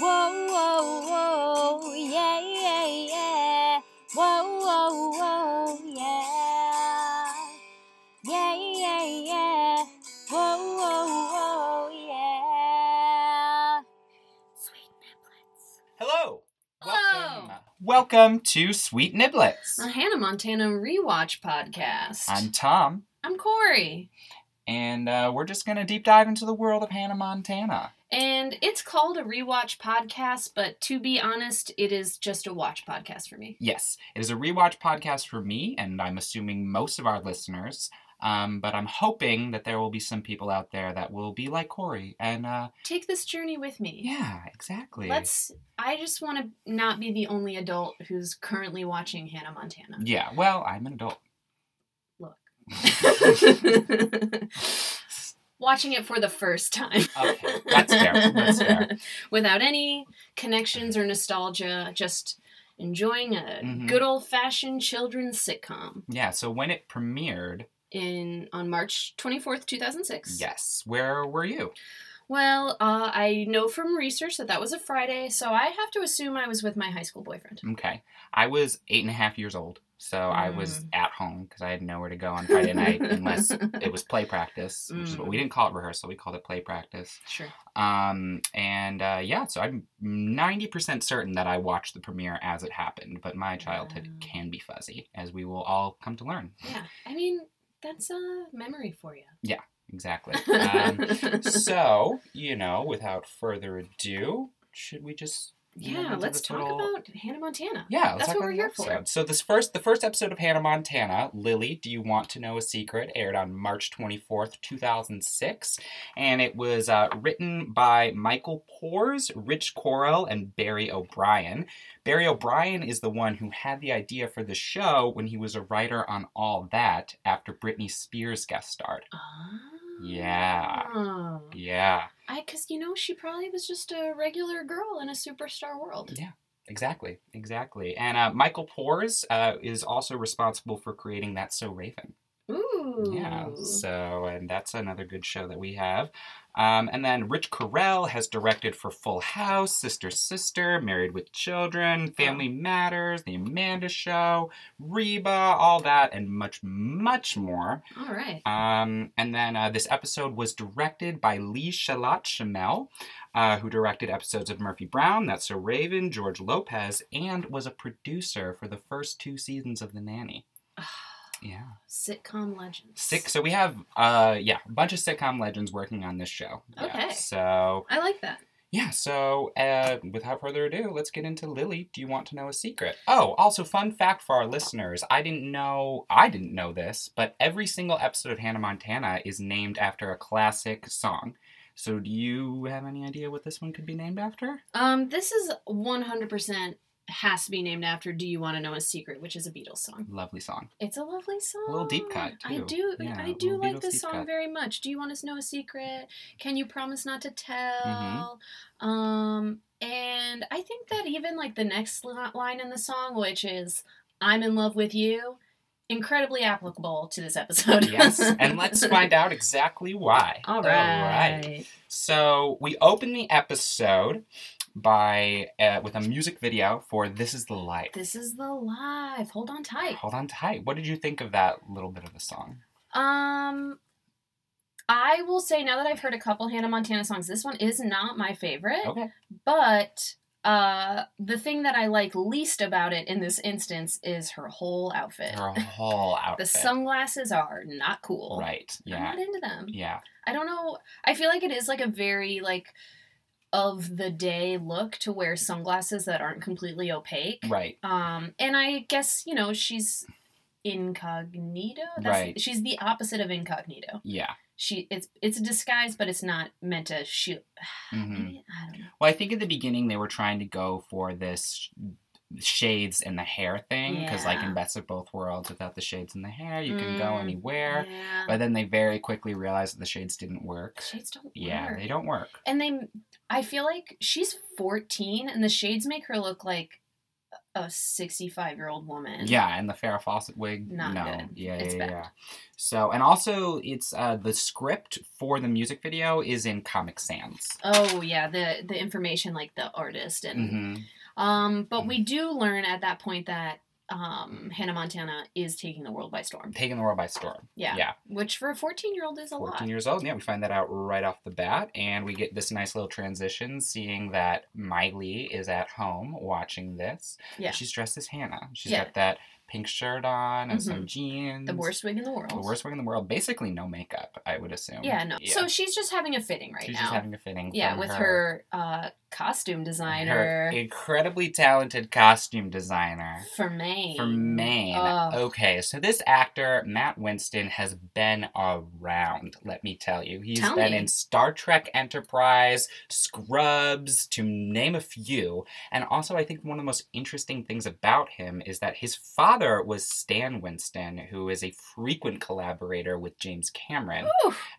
Whoa, whoa, whoa, yeah, yeah, yeah. Whoa, whoa, whoa, yeah. Yeah, yeah, yeah. Whoa, whoa, whoa, yeah. Sweet niblets. Hello. Hello. Welcome. Welcome to Sweet Niblets. A Hannah Montana rewatch podcast. I'm Tom, I'm Corey. and uh, we're just going to deep dive into the world of Hannah Montana. And it's called a rewatch podcast, but to be honest, it is just a watch podcast for me. Yes, it is a rewatch podcast for me, and I'm assuming most of our listeners. Um, but I'm hoping that there will be some people out there that will be like Corey. And uh, Take this journey with me. yeah, exactly. Let's. I just want to not be the only adult who's currently watching Hannah Montana. Yeah, well, I'm an adult. Look. watching it for the first time. Okay, that's fair. That's fair. Without any connections or nostalgia, just enjoying a Mhm. good old fashioned children's sitcom. Yeah, so when it premiered, in on March 24th, 2006. yes, where were you? Well, uh, I know from research that that was a Friday, so I have to assume I was with my high school boyfriend. Okay. I was eight and a half years old, so I was Mm. at home because I had nowhere to go on Friday night unless it was play practice, which is what we Mm. didn't call it rehearsal, we called it play practice. Sure. Um, and uh, yeah, so I'm 90% certain that I watched the premiere as it happened, but my childhood Wow. can be fuzzy, as we will all come to learn. Yeah. I mean, that's a memory for you. Exactly. Um, so, you know, without further ado, should we just. yeah, let's talk little- about Hannah Montana. Yeah, let's That's what we're here for. So this first, the first episode of Hannah Montana, Lily, Do You Want to Know a Secret, aired on March twenty fourth, two thousand six, and it was uh, written by Michael Poryes, Rich Correll, and Barry O'Brien. Barry O'Brien is the one who had the idea for the show when he was a writer on All That after Britney Spears guest starred. Ah. Yeah. Yeah, I, cause you know, she probably was just a regular girl in a superstar world. Yeah. exactly, exactly. And uh, Michael Poryes uh, is also responsible for creating That So Raven. Ooh. Yeah, so and that's another good show that we have. Um, and then Rich Correll has directed for Full House, Sister Sister, Married with Children, Family Matters, The Amanda Show, Reba, all that, and much, much more. All right. Um, and then uh, this episode was directed by Lee Shallat Chemel, uh, who directed episodes of Murphy Brown, That's So Raven, George Lopez, and was a producer for the first two seasons of The Nanny. Yeah. Sitcom legends. Six. So we have, uh, yeah, a bunch of sitcom legends working on this show. Yeah, Okay. So I like that. yeah. So uh, without further ado, let's get into Lily. Do you want to know a secret? Oh, also fun fact for our listeners: I didn't know. I didn't know this, but every single episode of Hannah Montana is named after a classic song. So do you have any idea what this one could be named after? Um, this is 100% has to be named after Do You Want to Know a Secret, which is a Beatles song. Lovely song. It's a lovely song. A little deep cut, I do Yeah, I do like Beatles this song cut. very much. Do you want to know a secret? Can you promise not to tell? Mm-hmm. Um and I think that even like the next line in the song which is I'm in love with you incredibly applicable to this episode. Yes, and let's find out exactly why. All All right. right. So we open the episode by uh, with a music video for "This Is the Life." This is the life. Hold on tight. Hold on tight. What did you think of that little bit of the song? Um, I will say now that I've heard a couple Hannah Montana songs, this one is not my favorite. Okay. But uh, the thing that I like least about it in this instance is her whole outfit. Her whole outfit. the sunglasses are not cool. Right. I'm Yeah. not into them. Yeah. I don't know. I feel like it is like a very like of the day look to wear sunglasses that aren't completely opaque. Right. Um, and I guess you know she's incognito. Right. She's the opposite of incognito. Yeah. She it's it's a disguise, but it's not meant to shoot. hmm Maybe I don't know. Well, I think at the beginning they were trying to go for this shades and the hair thing because, like Yeah. in Best of Both Worlds, without the shades in the hair, you can go Mm, anywhere. Yeah. But then they very quickly realized that the shades didn't work. Shades don't Yeah, work. they don't work. And they, I feel like she's 14, and the shades make her look like a 65 year old woman. Yeah, and the Farrah Fawcett wig. Not no. good. Yeah, It's yeah, bad. yeah. So, and also, it's uh, the script for the music video is in Comic Sans. Oh yeah, the the information like the artist and hmm um, but we do learn at that point that um Hannah Montana is taking the world by storm. Taking the world by storm. Yeah, Yeah. which for a 14 year old is a 14 lot. years old. Yeah, we find that out right off the bat. And we get this nice little transition seeing that Miley is at home watching this. Yeah. She's dressed as Hannah. She's Yeah. got that pink shirt on and some jeans. The worst wig in the world. The worst wig in the world. Basically, no makeup, I would assume. Yeah, no. So she's just having a fitting right she's now. just having a fitting. yeah, with her, uh, costume her designer incredibly talented costume designer. for Maine. Fermine. Okay, so this actor, Matt Winston, has been around, let me tell you. He's Tell been me. in Star Trek Enterprise, Scrubs, to name a few. And also, I think one of the most interesting things about him is that his father was Stan Winston, who is a frequent collaborator with James Cameron.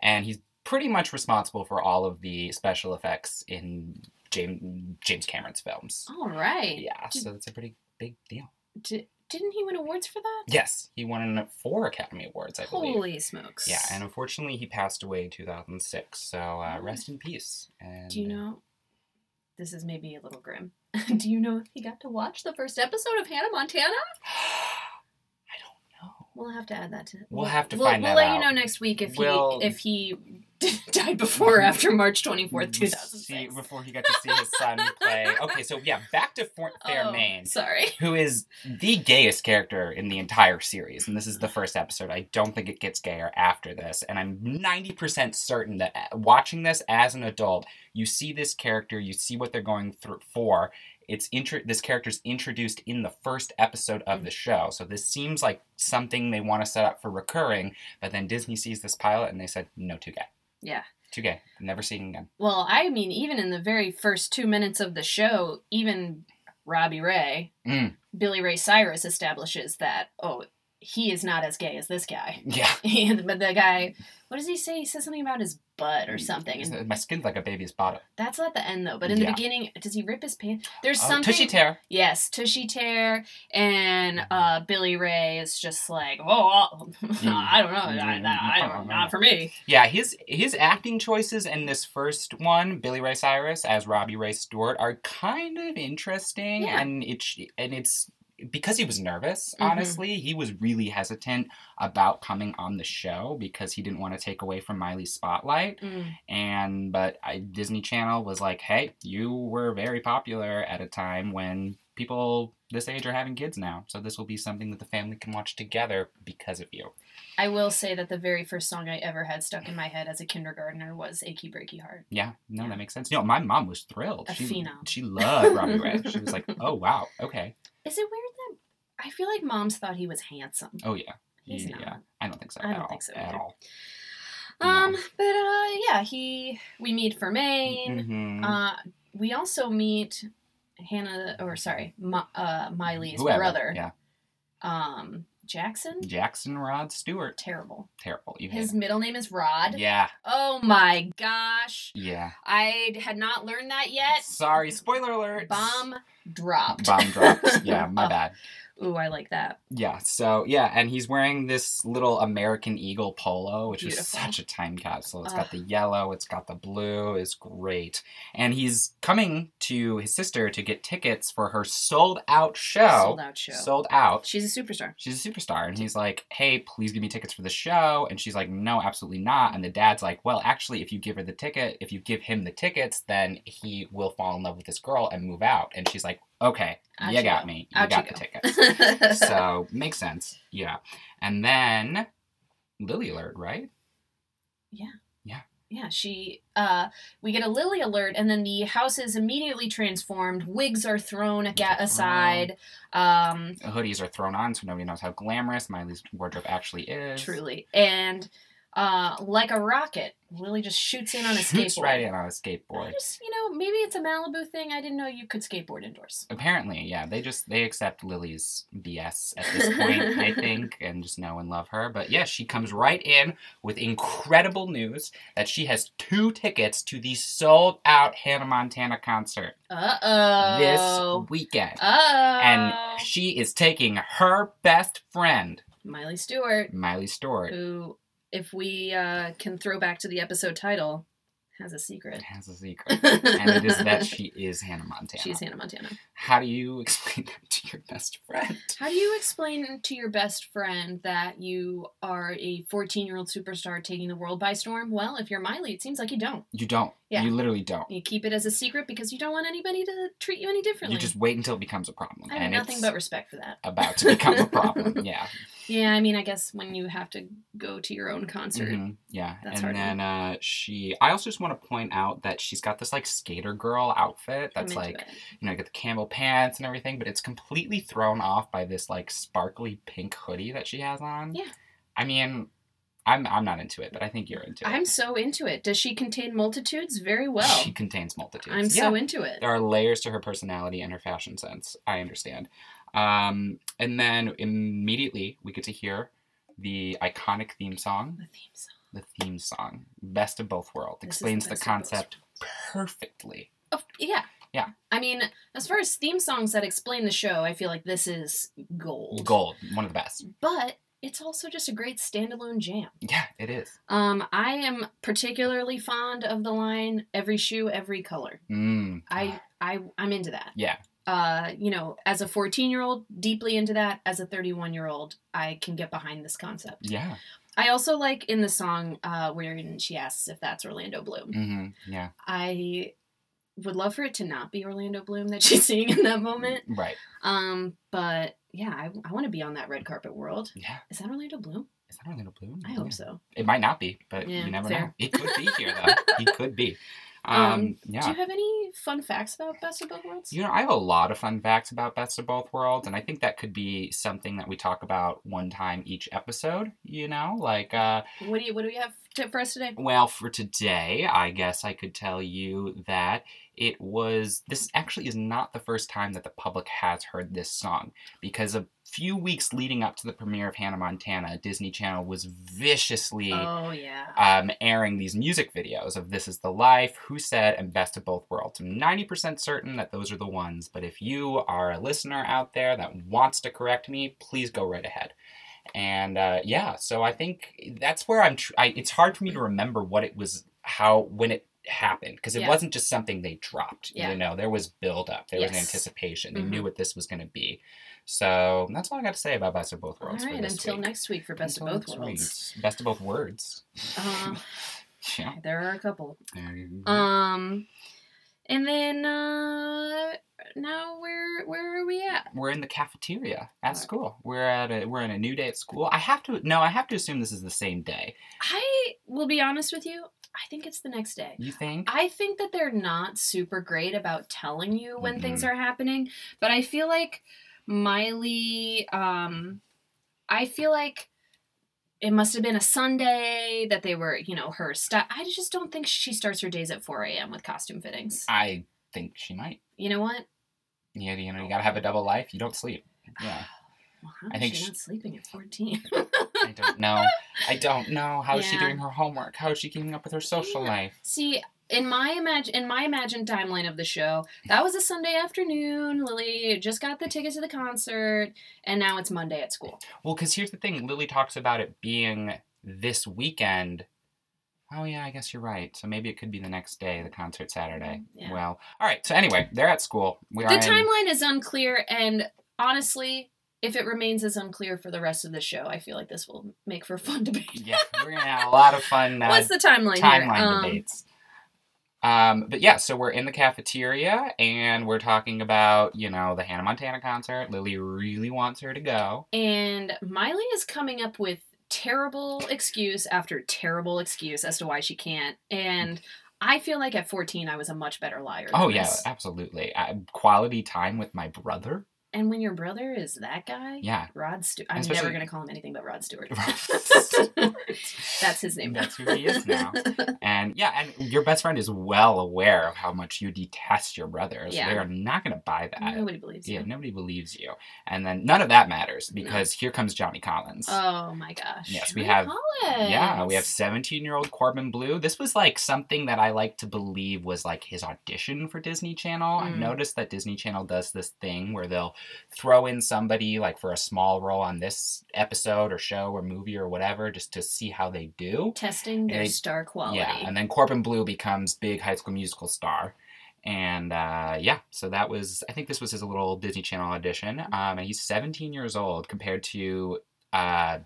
And he's pretty much responsible for all of the special effects in James, James Cameron's films. All right. Yeah, Did- so that's a pretty big deal. Di- didn't he win awards for that? Yes, he won four Academy Awards, I believe. Holy smokes. Yeah, and unfortunately, he passed away in 2006. So uh, Oh. rest in peace. And Do you know? This is maybe a little grim. Do you know if he got to watch the first episode of Hannah Montana? I don't know. We'll have to add that to. We'll have to we'll, find We'll that let you know next week if We'll- he if he died before or after March twenty fourth, two See, before he got to see his son play. Okay, so yeah, back to Fort Fair, Oh, Sorry. who is the gayest character in the entire series. And this is the first episode. I don't think it gets gayer after this. And I'm 90% certain that uh, watching this as an adult, you see this character, you see what they're going through for. It's intro- this character's introduced in the first episode of the show. So this seems like something they want to set up for recurring, but then Disney sees this pilot and they said, no, too gay. Yeah. Too gay. Never seen again. Well, I mean, even in the very first two minutes of the show, even Robbie Ray, Mm. Billy Ray Cyrus establishes that oh, he is not as gay as this guy. Yeah. But the guy, what does he say? He says something about his butt or something, and My skin's like a baby's bottom. that's at the end though. But in Yeah. the beginning, does he rip his pants? There's Oh, something. Tushy tear. Yes, Tushy Tear and uh, Billy Ray is just like, oh, oh. Hmm. I don't know, I, hmm. I, I don't, not for me. Yeah, his his acting choices in this first one, Billy Ray Cyrus as Robbie Ray Stewart, are kind of interesting, Yeah. and it's and it's because he was nervous. Mhm. Honestly, he was really hesitant about coming on the show because he didn't want to take away from Miley's spotlight. Mm. And but I, Disney Channel was like, "Hey, you were very popular at a time when people this age are having kids now, so this will be something that the family can watch together because of you." I will say that the very first song I ever had stuck in my head as a kindergartner was "Achy Breaky Heart." Yeah, no, Yeah. that makes sense. You know, my mom was thrilled. A she, phenom. She loved Robbie Ray. She was like, "Oh wow, okay, Is it weird that I feel like moms thought he was handsome? oh yeah, He's yeah." not. I don't think so. I at don't all, think so at either. all. Um, but uh, yeah, he we meet Fermine. Mhm. Uh, we also meet Hannah, or sorry, uh, Miley's Whoever, brother. Yeah, Um, Jackson. Jackson Rod Stewart. Terrible. Terrible. You His middle name is Rod. Yeah, Oh my gosh. yeah. I had not learned that yet. Sorry, spoiler alert. Bomb dropped. Bomb drops. Yeah, my Oh. bad. Ooh, I like that. Yeah, so yeah, and he's wearing this little American Eagle polo, which is such a time capsule. It's Ugh. got the yellow, it's got the blue, it's great. And he's coming to his sister to get tickets for her sold out show. Sold out show. Sold out. She's a superstar. She's a superstar. And he's like, hey, please give me tickets for the show. And she's like, no, absolutely not. And the dad's like, well, actually, if you give her the ticket, if you give him the tickets, then he will fall in love with this girl and move out. And she's like, okay, Out you you got go. me. You Out got you the go. tickets. so, makes sense. Yeah. And then, Lily Alert, right? yeah, Yeah. Yeah, she uh we get a Lily alert and then the house is immediately transformed. Wigs are thrown aga- aside. Um Hoodies are thrown on, so nobody knows how glamorous Miley's wardrobe actually is. truly. And Uh, like a rocket, Lily just shoots in on a Shoots skateboard. right in on a skateboard. just, you know, maybe it's a Malibu thing. I didn't know you could skateboard indoors. Apparently, yeah, they just they accept Lily's BS at this point, I think, and just know and love her. But yeah, she comes right in with incredible news that she has two tickets to the sold out Hannah Montana concert Uh oh. this weekend. Oh. And she is taking her best friend, Miley Stewart, Miley Stewart. who, if we uh, can throw back to the episode title, has a secret. Has a secret, and it is that she is Hannah Montana. She's Hannah Montana. How do you explain that to your best friend? How do you explain to your best friend that you are a 14 year old superstar taking the world by storm? Well, if you're Miley, it seems like you don't. You don't. Yeah. You literally don't. You keep it as a secret because you don't want anybody to treat you any differently. You just wait until it becomes a problem. I have and nothing but respect for that. about to become a problem. Yeah. Yeah, I mean, I guess when you have to go to your own concert. Mhm, Yeah. That's and hard. then uh, she, I also just want to point out that she's got this like skater girl outfit that's like, it. you know, you get the camel pants and everything, but it's completely thrown off by this like sparkly pink hoodie that she has on. Yeah. I mean, I'm, I'm not into it, but I think you're into it. I'm so into it. Does she contain multitudes? Very well. She contains multitudes. I'm Yeah. so into it. there are layers to her personality and her fashion sense. I understand. Um, and then immediately we get to hear the iconic theme song. The theme song. The theme song, "Best of Both Worlds," This explains the both concept perfectly. Oh, yeah. Yeah. I mean, as far as theme songs that explain the show, I feel like this is gold. Gold, one of the best. But it's also just a great standalone jam. Yeah, it is. Um, I am particularly fond of the line "Every shoe, every color." Mm. I, I, I'm into that. Yeah. Uh, you know, as a 14 year old, deeply into that. As a 31 year old, I can get behind this concept. Yeah. I also like in the song uh, wherein she asks if that's Orlando Bloom. hmm Yeah. I would love for it to not be Orlando Bloom that she's seeing in that moment. Right. Um, but yeah, I, I want to be on that red carpet world. Yeah. Is that Orlando Bloom? Is that Orlando Bloom? I Yeah. hope so. It might not be, but Yeah, you never fair. know. It could be here though. he could be. Um, Um, yeah. Do you have any fun facts about Best of Both Worlds? You know, I have a lot of fun facts about Best of Both Worlds, and I think that could be something that we talk about one time each episode. You know, like, uh, What do you What do we have to, for us today? well, for today, I guess I could tell you that it was. This actually is not the first time that the public has heard this song, because a few weeks leading up to the premiere of Hannah Montana, Disney Channel was viciously Oh yeah. um, airing these music videos of This Is the Life, Who Said, and Best of Both Worlds. I'm 90% certain that those are the ones, but if you are a listener out there that wants to correct me, please go right ahead. And uh, yeah, so I think that's where I'm. Tr- I, it's hard for me to remember what it was, how, when it happened, because it Yeah. wasn't just something they dropped. Yeah. You know, there was build up, there was anticipation. They Mhm. knew what this was going to be. So that's all I got to say about Best of Both All Worlds. for right. Until week. next week for Best Until of Both Worlds. week. Best of both words. Uh, Yeah. there are a couple. There you go. Um, and then uh, now where where are we at? we're in the cafeteria at school. We're at a we're in a new day at school. I have to no, I have to assume this is the same day. I will be honest with you. I think it's the next day. You think? I think that they're not super great about telling you when Mm-hmm. things are happening, but I feel like Miley um I feel like it must have been a Sunday that they were, you know, her stuff. I just don't think she starts her days at 4 a.m. with costume fittings. I think she might. You know what? Yeah, you know, you gotta have a double life. You don't sleep. Yeah. Well, how I think she's she- not sleeping at 14? I don't know. I don't know. How is she doing her homework? How is she keeping up with her social Yeah. life? See, in my imagine in my imagined timeline of the show, that was a Sunday afternoon. Lily just got the ticket to the concert, and now it's Monday at school. Well, because here's the thing. Lily talks about it being this weekend. Oh yeah, I guess you're right. So maybe it could be the next day, the concert Saturday. Mm, yeah. Well, all right. So anyway, they're at school. We are The in- timeline is unclear, and honestly, if it remains as unclear for the rest of the show, I feel like this will make for fun debate. yeah, we're gonna have a lot of fun. Uh, What's the timeline, here? timeline Um, debates. Um, but yeah, so we're in the cafeteria and we're talking about, you know, the Hannah Montana concert. Lily really wants her to go. and Miley is coming up with terrible excuse after terrible excuse as to why she can't, and. I feel like at 14 I was a much better liar. Oh yeah, this. absolutely. Uh, quality time with my brother. And when your brother is that guy, Yeah. Rod Stewart. I'm Especially- never going to call him anything but Rod Stewart. Rod That's his name. now. That's who he is now. And yeah, and your best friend is well aware of how much you detest your brother. So Yeah. they are not going to buy that. Nobody believes Yeah, you. nobody believes you. And then none of that matters because here comes Johnny Collins. Oh my gosh. Yes, we Johnny have- Collins. Yeah, we have 17 year old Corbin Bleu. This was like something that I like to believe was like his audition for Disney Channel. I've Mm. noticed that Disney Channel does this thing where they'll throw in somebody like for a small role on this episode or show or movie or whatever just to see how they do. testing their they- star quality. Yeah, and then Corbin Bleu becomes big High School Musical star. And uh, yeah, so that was, I think this was his little Disney Channel audition. Um, and he's 17 years old compared to uh,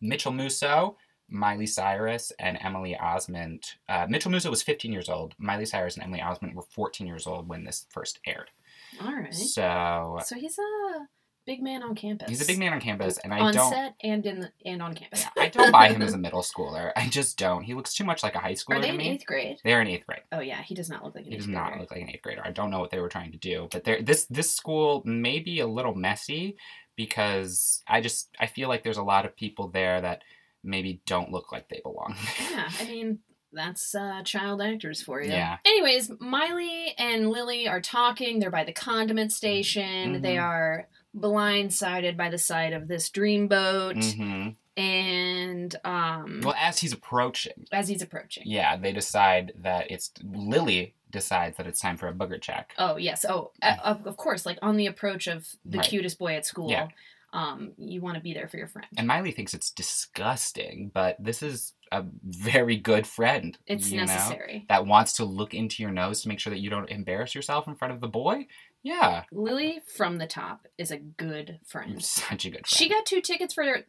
Mitchell Musso, Miley Cyrus, and Emily Osment. Uh, Mitchell Musso was 15 years old. Miley Cyrus and Emily Osment were 14 years old when this first aired. All right. So So he's a big man on campus. he's a big man on campus, and I on don't. set and in the, and on campus. I don't buy him as a middle schooler. I just don't. He looks too much like a high schooler Are they to in me. eighth grade? They're in eighth grade. Oh yeah, he does not look like an He eighth does not grader. look like an eighth grader. I don't know what they were trying to do, but there, this this school may be a little messy because I just I feel like there's a lot of people there that maybe don't look like they belong. Yeah, I mean that's uh, child actors for you. Yeah. Anyways, Miley and Lily are talking. They're by the condiment station. They Mhm. are blindsided by the sight of this dreamboat, hmm and um, Well, as he's approaching, as he's approaching. yeah, they decide that it's Lily decides that it's time for a booger check. Oh yes. Oh, uh, of of course. Like on the approach of the Right. cutest boy at school. Yeah. Um, you want to be there for your friend. And Miley thinks it's disgusting, but this is a very good friend. it's you know, necessary. that wants to look into your nose to make sure that you don't embarrass yourself in front of the boy. Yeah, Lily from the top is a good friend. such a good friend. She got two tickets for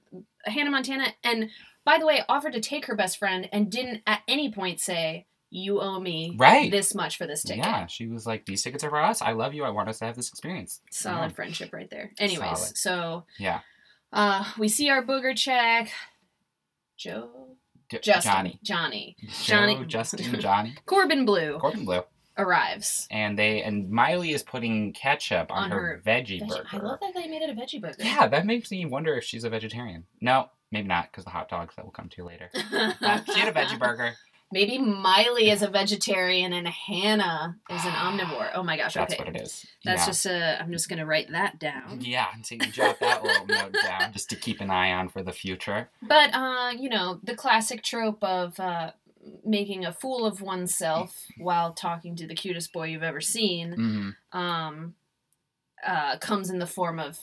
Hannah Montana, and by the way, offered to take her best friend, and didn't at any point say, "You owe me Right. this much for this ticket." Yeah, she was like, "These tickets are for us. I love you. I want us to have this experience." Solid Yeah. friendship right there. Anyways, Solid. so Yeah. uh, we see our booger check. Joe, Justin, Johnny, Johnny, Joe, Johnny- Justin, Johnny, Corbin Bleu Corbin Bleu, arrives. and they and Miley is putting ketchup on, On her, her veggie Veggie- burger. I love that they made it a veggie burger. Yeah, that makes me wonder if she's a vegetarian. No, maybe not, because the hot dogs that we'll come to later. Uh, she had a veggie burger. Maybe Miley is a vegetarian and Hannah is an omnivore. Oh my gosh! That's okay, what it is. that's yeah. just uh, I'm just gonna write that down. Yeah, so you jot that little note down just to keep an eye on for the future. But uh, you know, the classic trope of uh, making a fool of oneself while talking to the cutest boy you've ever seen hmm um, uh, comes in the form of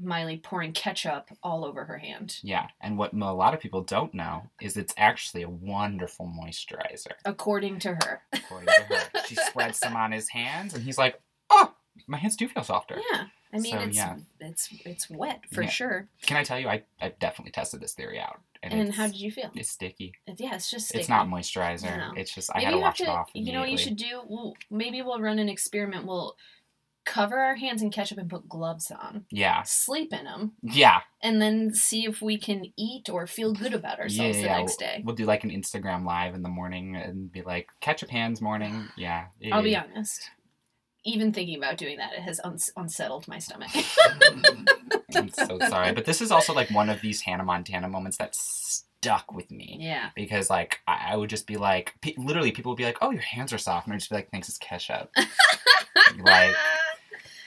Miley pouring ketchup all over her hand. Yeah, and what a lot of people don't know is it's actually a wonderful moisturizer. According to her. according to her. She spreads some on his hands, and he's like, "Oh, my hands do feel softer." Yeah. I mean, So, it's yeah. it's it's wet for Yeah. sure. Can I tell you, I I definitely tested this theory out, and, And how did you feel? it's sticky. It- yeah, it's just sticky. It's not moisturizer. No. It's just I Maybe had to wash it off. You know what you should do? We'll, maybe we'll run an experiment. We'll cover our hands in ketchup and put gloves on, Yeah, sleep in them, yeah, and then see if we can eat or feel good about ourselves yeah. the yeah. next day. We'll do like an Instagram live in the morning and be like, "Ketchup hands morning." Yeah. I'll be honest. Even thinking about doing that, it has uns- unsettled my stomach. I'm so sorry, but this is also like one of these Hannah Montana moments that stuck with me. yeah. because like I, I would just be like pe- literally people would be like oh your hands are soft and i'd just be like thanks it's ketchup like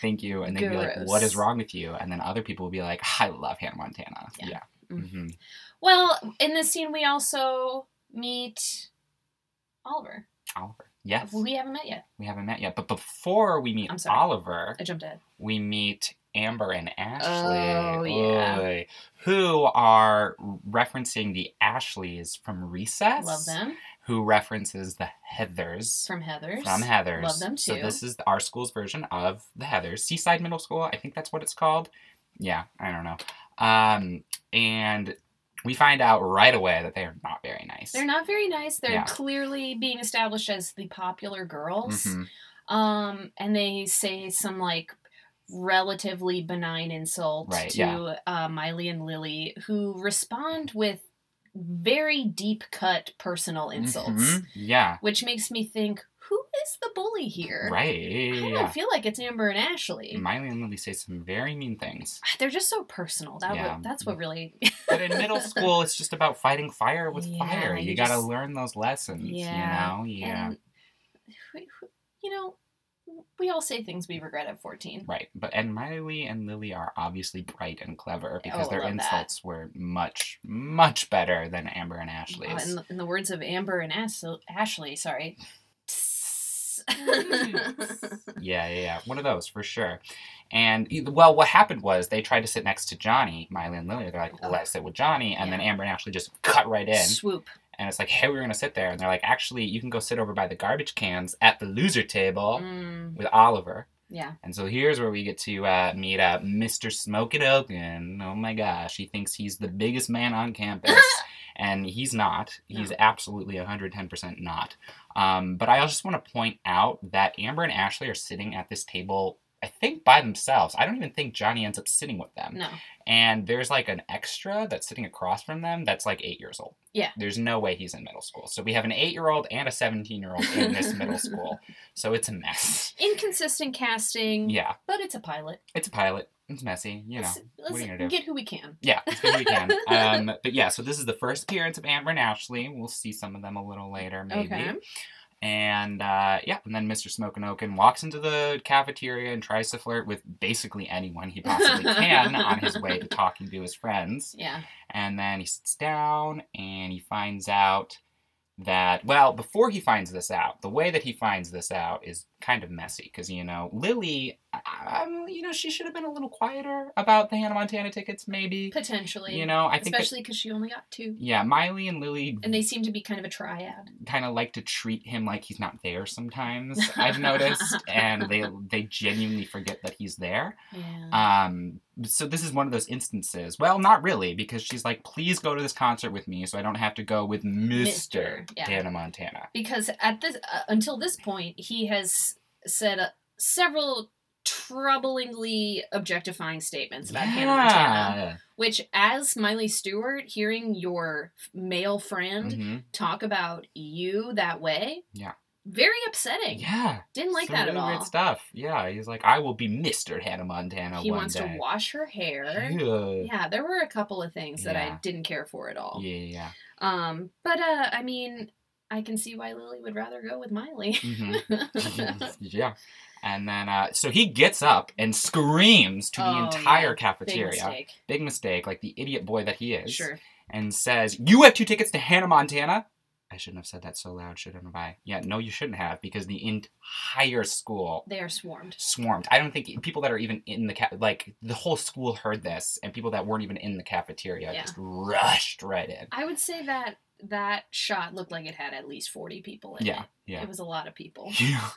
thank you and they'd be like what is wrong with you and then other people would be like i love hannah montana Yeah. yeah, Mm. hmm well, in this scene, we also meet Oliver. oliver yes We haven't met yet. we haven't met yet but before we meet oliver I jumped ahead. we meet Amber and Ashley, Oh, yeah. Who are referencing the Ashleys from Recess. Love them. Who references the Heathers From Heather's. from Heathers. Love them too. So this is our school's version of the Heathers, Seaside Middle School. I think that's what it's called. Yeah, I don't know. Um, and we find out right away that they are not very nice. They're not very nice. They're Yeah. clearly being established as the popular girls. Mhm. Um, and they say some like relatively benign insult Right, to yeah. uh, Miley and Lily, who respond with very deep cut personal insults, Mhm. Yeah. which makes me think who is the bully here? Right. I don't Yeah. feel like it's Amber and Ashley. Miley and Lily say some very mean things. They're just so personal. That Yeah. would, that's what really. But in middle school, it's just about fighting fire with Yeah, fire. You, you gotta just- learn those lessons. Yeah, You know? Yeah. You know, we all say things we regret at 14. Right. But and Miley and Lily are obviously bright and clever because Oh, their love that. insults were much, much better than Amber and Uh, Ashley's. in, the, in the words of Amber and As- Ashley, sorry. Yeah, yeah, yeah. One of those for sure. And well, what happened was they tried to sit next to Johnny, Miley and Lily. They're like, Oh. let's sit with Johnny, and then Amber and Ashley just cut right in. Swoop. And it's like, hey, we're gonna sit there, and they're like, actually, you can go sit over by the garbage cans at the loser table Mm, with Oliver. yeah. And so here's where we get to uh, meet uh, Mr. Smokin' Oken. Oh my gosh, he thinks he's the biggest man on campus. and he's not. He's No. absolutely 110% not. Um, but I just want to point out that Amber and Ashley are sitting at this table, I think by themselves. I don't even think Johnny ends up sitting with them. No. And there's like an extra that's sitting across from them that's like eight years old. Yeah. There's no way he's in middle school. So we have an eight year old and a 17 year old in this middle school. So it's a mess. Inconsistent casting. Yeah. But it's a pilot. It's a pilot. It's messy, you know. Let's, let's are you gonna do? get who we can. Yeah, as good as we can. Um, but yeah, so this is the first appearance of Amber and Ashley. We'll see some of them a little later, maybe. Okay. And uh, yeah, and then Mr. Smokin' Oken walks into the cafeteria and tries to flirt with basically anyone he possibly can on his way to talking to his friends. Yeah. And then he sits down and he finds out that, well, before he finds this out, the way that he finds this out is kind of messy because, you know, Lily, um, you know, she should have been a little quieter about the Hannah Montana tickets, maybe. Potentially. You know, I think Especially because she only got two. yeah, Miley and Lily And they seem to be kind of a triad. kind of like to treat him like he's not there sometimes. I've noticed, and they they genuinely forget that he's there. Yeah. Um, so this is one of those instances. Well, not really, because she's like, "Please go to this concert with me, so I don't have to go with Mister Mr., yeah. Hannah Montana." because at this uh, until this point he has said uh, several troublingly objectifying statements about Hannah Montana which as Miley Stewart hearing your male friend Mhm. talk about you that way Yeah. very upsetting Yeah. didn't like Some that really at all Weird stuff. Yeah, he's like, "I will be Mister Hannah Montana he wants day." to wash her hair Yeah. yeah there were a couple of things that Yeah. I didn't care for at all Yeah. yeah. um but uh I mean I can see why Lily would rather go with Miley Mhm. yeah. And then, uh, so he gets up and screams to the Oh, entire yeah. Big cafeteria. mistake. Big mistake, like the idiot boy that he is. Sure. And says, You have two tickets to Hannah Montana? I shouldn't have said that so loud, shouldn't I? Yeah, no, you shouldn't have, because the entire school They are swarmed. swarmed. I don't think people that are even in the ca- like the whole school heard this, and people that weren't even in the cafeteria Yeah. just rushed right in. I would say that that shot looked like it had at least 40 people in Yeah, it. yeah, It was a lot of people. yeah,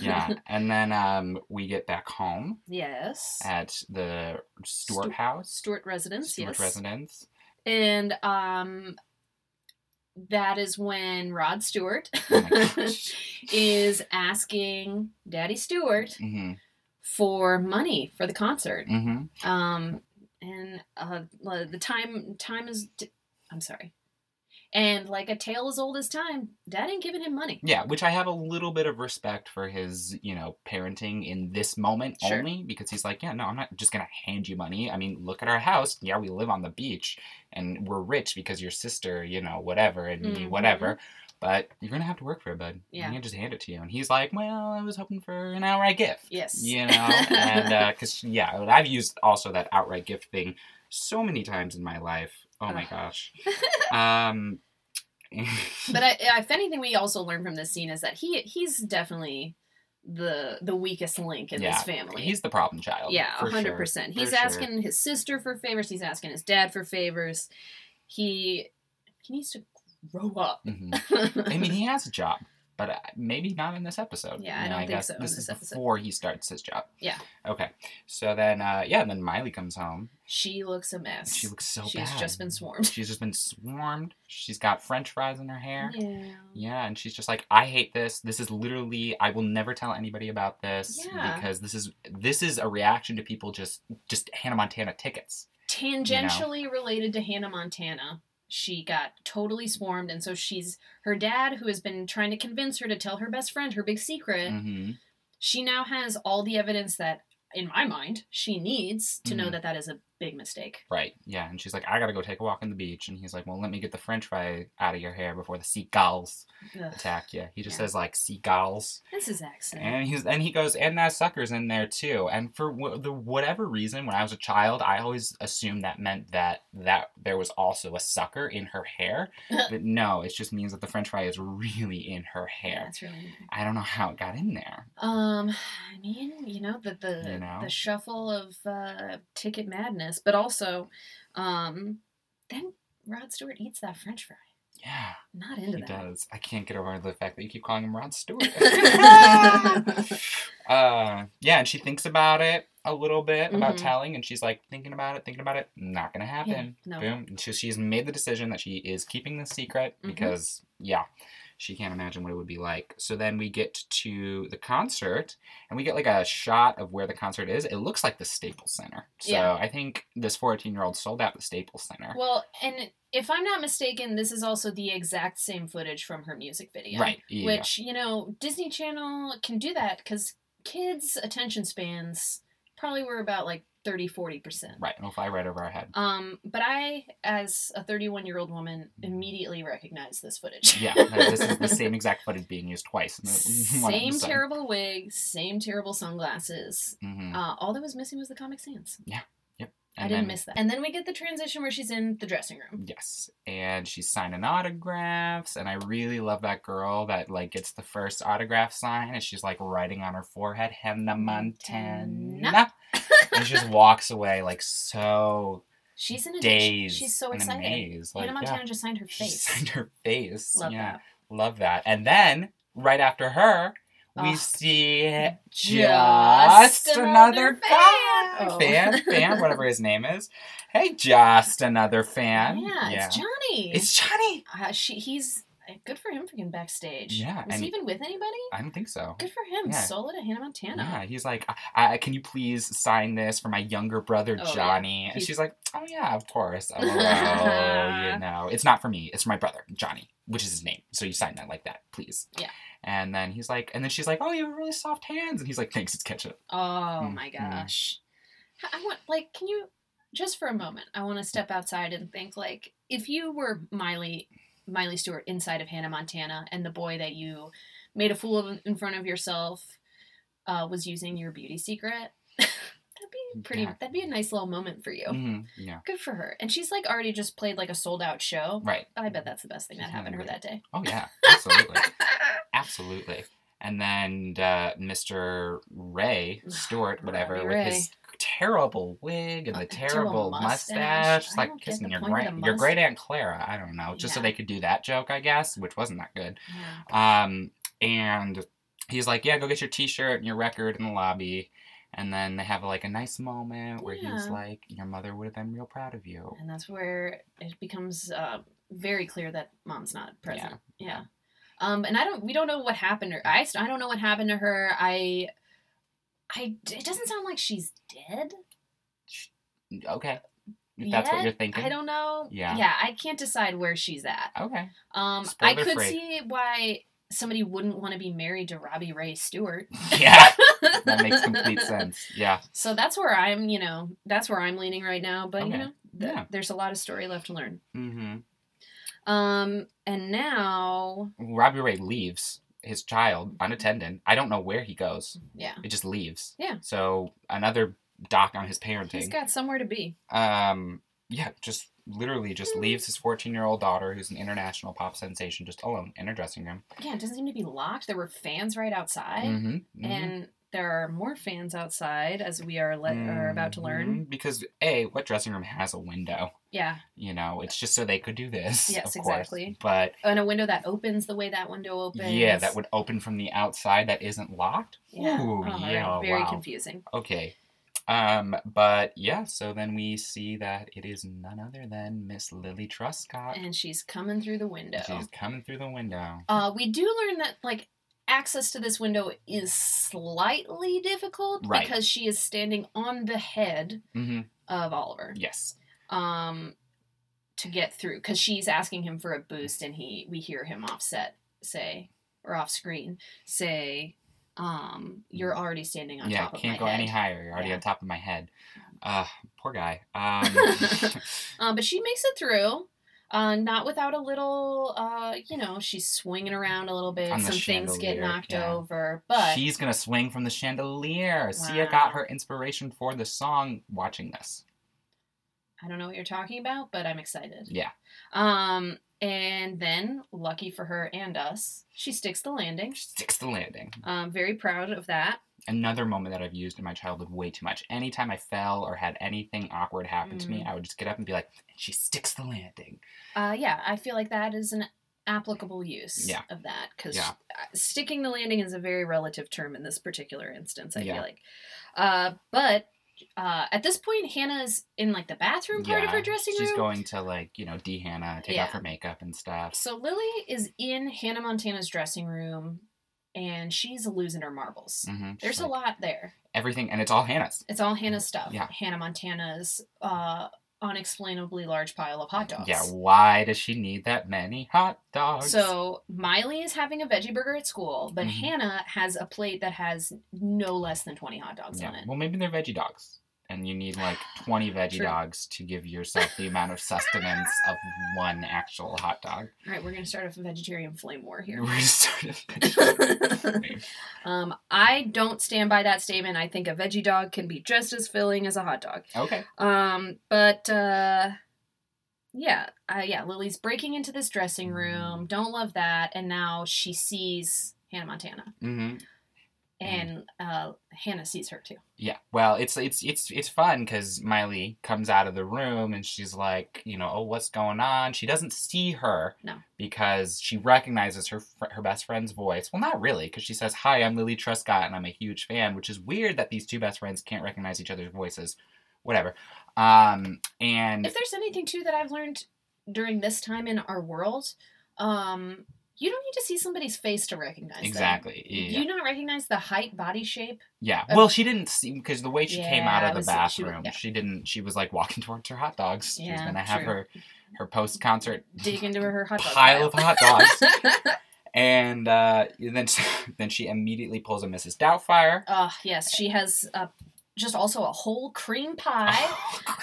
yeah. And then um, we get back home yes. at the Stewart Stu- house, Stewart residence, Stewart yes. residence. And um that is when Rod Stewart Oh is asking Daddy Stewart hmm for money for the concert. Mm-hmm. Um and uh the time time is I'm sorry. And like a tale as old as time, Dad ain't giving him money. Yeah, which I have a little bit of respect for his, you know, parenting in this moment Sure. only because he's like, yeah, no, I'm not just gonna hand you money. I mean, look at our house. Yeah, we live on the beach and we're rich because your sister, you know, whatever, and me, Mhm. whatever. But you're gonna have to work for it, bud. Yeah. I can't just hand it to you. And he's like, well, I was hoping for an outright gift. Yes. You know, and because yeah, I've used also that outright gift thing so many times in my life. Oh my gosh. Um. But I, if anything, we also learn from this scene is that he he's definitely the the weakest link in Yeah, this family. He's the problem child. yeah, for hundred sure, percent. for He's sure. asking his sister for favors. He's asking his dad for favors. He he needs to grow up. Mhm. I mean, he has a job, but uh, maybe not in this episode. Yeah, I You know, don't think guess so This this is episode. before he starts his job. Yeah. Okay. So then, uh, yeah, and then Miley comes home. she looks a mess. She looks so She's bad. just been swarmed. She's just been swarmed. She's got French fries in her hair. Yeah. Yeah, and she's just like, I hate this. This is literally I will never tell anybody about this Yeah. because this is this is a reaction to people just just Hannah Montana tickets. Tangentially related to Hannah Montana she got totally swarmed, and so she's her dad, who has been trying to convince her to tell her best friend her big secret. hmm She now has all the evidence that, in my mind, she needs to know Mhm. that that is a big mistake. Right. Yeah. And she's like, I gotta go take a walk on the beach. And he's like, Well, let me get the French fry out of your hair before the seagulls Ugh, attack you. He just Yeah. says like seagulls, That's his accent. and he's and he goes, and that sucker's in there too. And for wh- the whatever reason, when I was a child, I always assumed that meant that that there was also a sucker in her hair. but no, it just means that the French fry is really in her yeah, hair. it's really. I don't know how it got in there. Um, I mean, you know, the the You know? the shuffle of uh, ticket madness, but also, um, then Rod Stewart eats that French fry. Yeah, Not into he that. does. I can't get over the fact that you keep calling him Rod Stewart. uh, yeah, and she thinks about it a little bit about Mhm. telling, and she's like thinking about it, thinking about it. Not gonna happen. no. Boom. And so she's made the decision that she is keeping the secret Mhm. because, yeah, she can't imagine what it would be like. So then we get to the concert, and we get like a shot of where the concert is. It looks like the Staples Center. So Yeah. I think this 14 year old sold out the Staples Center. Well, and if I'm not mistaken, this is also the exact same footage from her music video. Right. Yeah. Which, you know, Disney Channel can do that because kids' attention spans probably were about like 30, 40%. right. It'll fly right over our head. Um, but I, as a 31 year old woman, immediately recognized this footage. Yeah, this is the same exact footage being used twice. in the- one same terrible wig, same terrible sunglasses. Mhm. Uh, all that was missing was the Comic Sans. I And I didn't then- miss that. And then we get the transition where she's in the dressing room. Yes, and she's signing autographs, and I really love that girl that like gets the first autograph sign, and she's like writing on her forehead Hannah Montana, Montana. And she just walks away like so She's in a dazed. She's so excited. amazed. Like, Hannah yeah, Montana just signed her she face. signed her face. Love yeah, that. love that. And then right after her, we Ugh. see Just just, another another, fan. guy. Oh. fan, fan, whatever his name is. Hey, just another fan. Yeah, it's Johnny. It's Johnny. uh, she. He's good for him for getting backstage. Yeah, Was he even with anybody? I don't think so. Good for him. Yeah. Solo to Hannah Montana. Yeah, he's like, I, I, can you please sign this for my younger brother Oh, yeah. Johnny? And she's like, oh yeah, of course. Oh, you know, it's not for me. It's for my brother Johnny, which is his name. So you sign that like that, please. Yeah. And then he's like, and then she's like, oh, you have really soft hands, and he's like, thanks, it's ketchup. Oh Mm, my mm. gosh. I want like can you just for a moment I want to step outside and think like if you were Miley Miley Stewart inside of Hannah Montana and the boy that you made a fool of in front of yourself uh, was using your beauty secret that'd be pretty Yeah. that'd be a nice little moment for you. hmm Yeah. Good for her. And she's like already just played like a sold out show. Right. I bet that's the best thing that happened to her that day. Oh yeah. Absolutely. Absolutely. And then uh, Mr. Ray Stewart, whatever, Robbie with Ray. his terrible wig and Uh, the terrible mustache. mustache, It's like kissing your great, your great aunt Clara. I don't know, just so they could do that joke, I guess, which wasn't that good. Yeah. Um, and he's like, "Yeah, go get your T-shirt and your record in the lobby." And then they have like a nice moment where he's like, "Your mother would have been real proud of you." And that's where it becomes uh, very clear that mom's not present. Yeah. Um, and I don't. We don't know what happened to her. I. st- I don't know what happened to her. I. I. It doesn't sound like she's dead. Okay, if that's what you're thinking. I don't know. Yeah. Yeah. I can't decide where she's at. Okay. Um. Spoiler I could free. see why somebody wouldn't want to be married to Robbie Ray Stewart. Yeah, that makes complete sense. Yeah. So that's where I'm. You know. That's where I'm leaning right now. But you know. th- Yeah. There's a lot of story left to learn. Mm-hmm. Um. And now. Robbie Ray leaves his child unattended. I don't know where he goes. Yeah. It just leaves. Yeah. So another doc on his parenting. He's got somewhere to be. um. Yeah. Just literally just leaves his 14 year old daughter, who's an international pop sensation, just alone in her dressing room. Yeah, it doesn't seem to be locked. There were fans right outside, Mm-hmm. and there are more fans outside as we are le- are about to learn. Because a what dressing room has a window? Yeah, You know, it's just so they could do this. Yes, of exactly. But and a window that opens the way that window opens. yeah, that would open from the outside that isn't locked. Yeah, Ooh, Oh, yeah, very wow. confusing. Okay. Um, but yeah, so then we see that it is none other than Miss Lily Truscott. And she's coming through the window. She's coming through the window. Uh, we do learn that like access to this window is slightly difficult Right. because she is standing on the head Mm-hmm. of Oliver. Yes. Um, to get through because she's asking him for a boost, and he we hear him offset say or off screen say, um, "You're already standing on yeah, top of can't my go head." any higher. You're already Yeah. on top of my head. Uh, poor guy. Um, um, but she makes it through. Uh, not without a little, uh, you know, she's swinging around a little bit. Some things get knocked yeah. over, but she's gonna swing from the chandelier. Sia Wow. got her inspiration for the song watching this. I don't know what you're talking about, but I'm excited. Yeah. Um, and then, lucky for her and us, she sticks the landing. She sticks the landing. Um, very proud of that. Another moment that I've used in my childhood way too much. Anytime I fell or had anything awkward happen to me, Mm. I would just get up and be like, "She sticks the landing." Uh, yeah, I feel like that is an applicable use Yeah. of that because Yeah. sticking the landing is a very relative term in this particular instance. I Yeah. feel like, uh, but uh, at this point, Hannah's in like the bathroom part of her dressing room. she's going to like you know de Hannah, take Yeah. off her makeup and stuff. So Lily is in Hannah Montana's dressing room, and she's losing her marbles. hmm There's a lot there. everything, and it's all Hannah's. It's all Hannah's stuff. Yeah. Hannah Montana's uh, unexplainably large pile of hot dogs. Yeah, why does she need that many hot dogs? So Miley is having a veggie burger at school, but Mhm. Hannah has a plate that has no less than 20 hot dogs yeah, on it. well, maybe they're veggie dogs, and you need like twenty veggie True. dogs to give yourself the amount of sustenance of one actual hot dog. All right, we're going to start off a vegetarian flame war here. We're gonna start a vegetarian um, I don't stand by that statement. I think a veggie dog can be just as filling as a hot dog. Okay. Um, but uh, yeah, uh, yeah. Lily's breaking into this dressing room. Don't love that. And now she sees Hannah Montana, Mm-hmm. And uh, Hannah sees her too. Yeah. Well, it's it's it's it's fun because Miley comes out of the room and she's like, you know, oh, what's going on? She doesn't see her. No. Because she recognizes her fr- her best friend's voice. Well, not really, because she says, "Hi, I'm Lily Truscott, and I'm a huge fan," which is weird that these two best friends can't recognize each other's voices. Whatever. Um, and If there's anything too that I've learned during this time in our world, um, you don't need to see somebody's face to recognize them. exactly. Do Yeah. you not recognize the height, body shape? Yeah. Uh, Well, she didn't see because the way she came out of the was- bathroom, she, yeah. didn't. She was like walking towards her hot dogs. she was Yeah, gonna have true. her her post concert Dig into her hot dog pile of hot dogs. and uh, then then she immediately pulls a Mrs. Doubtfire. uh, yes, she has uh, just also a whole cream pie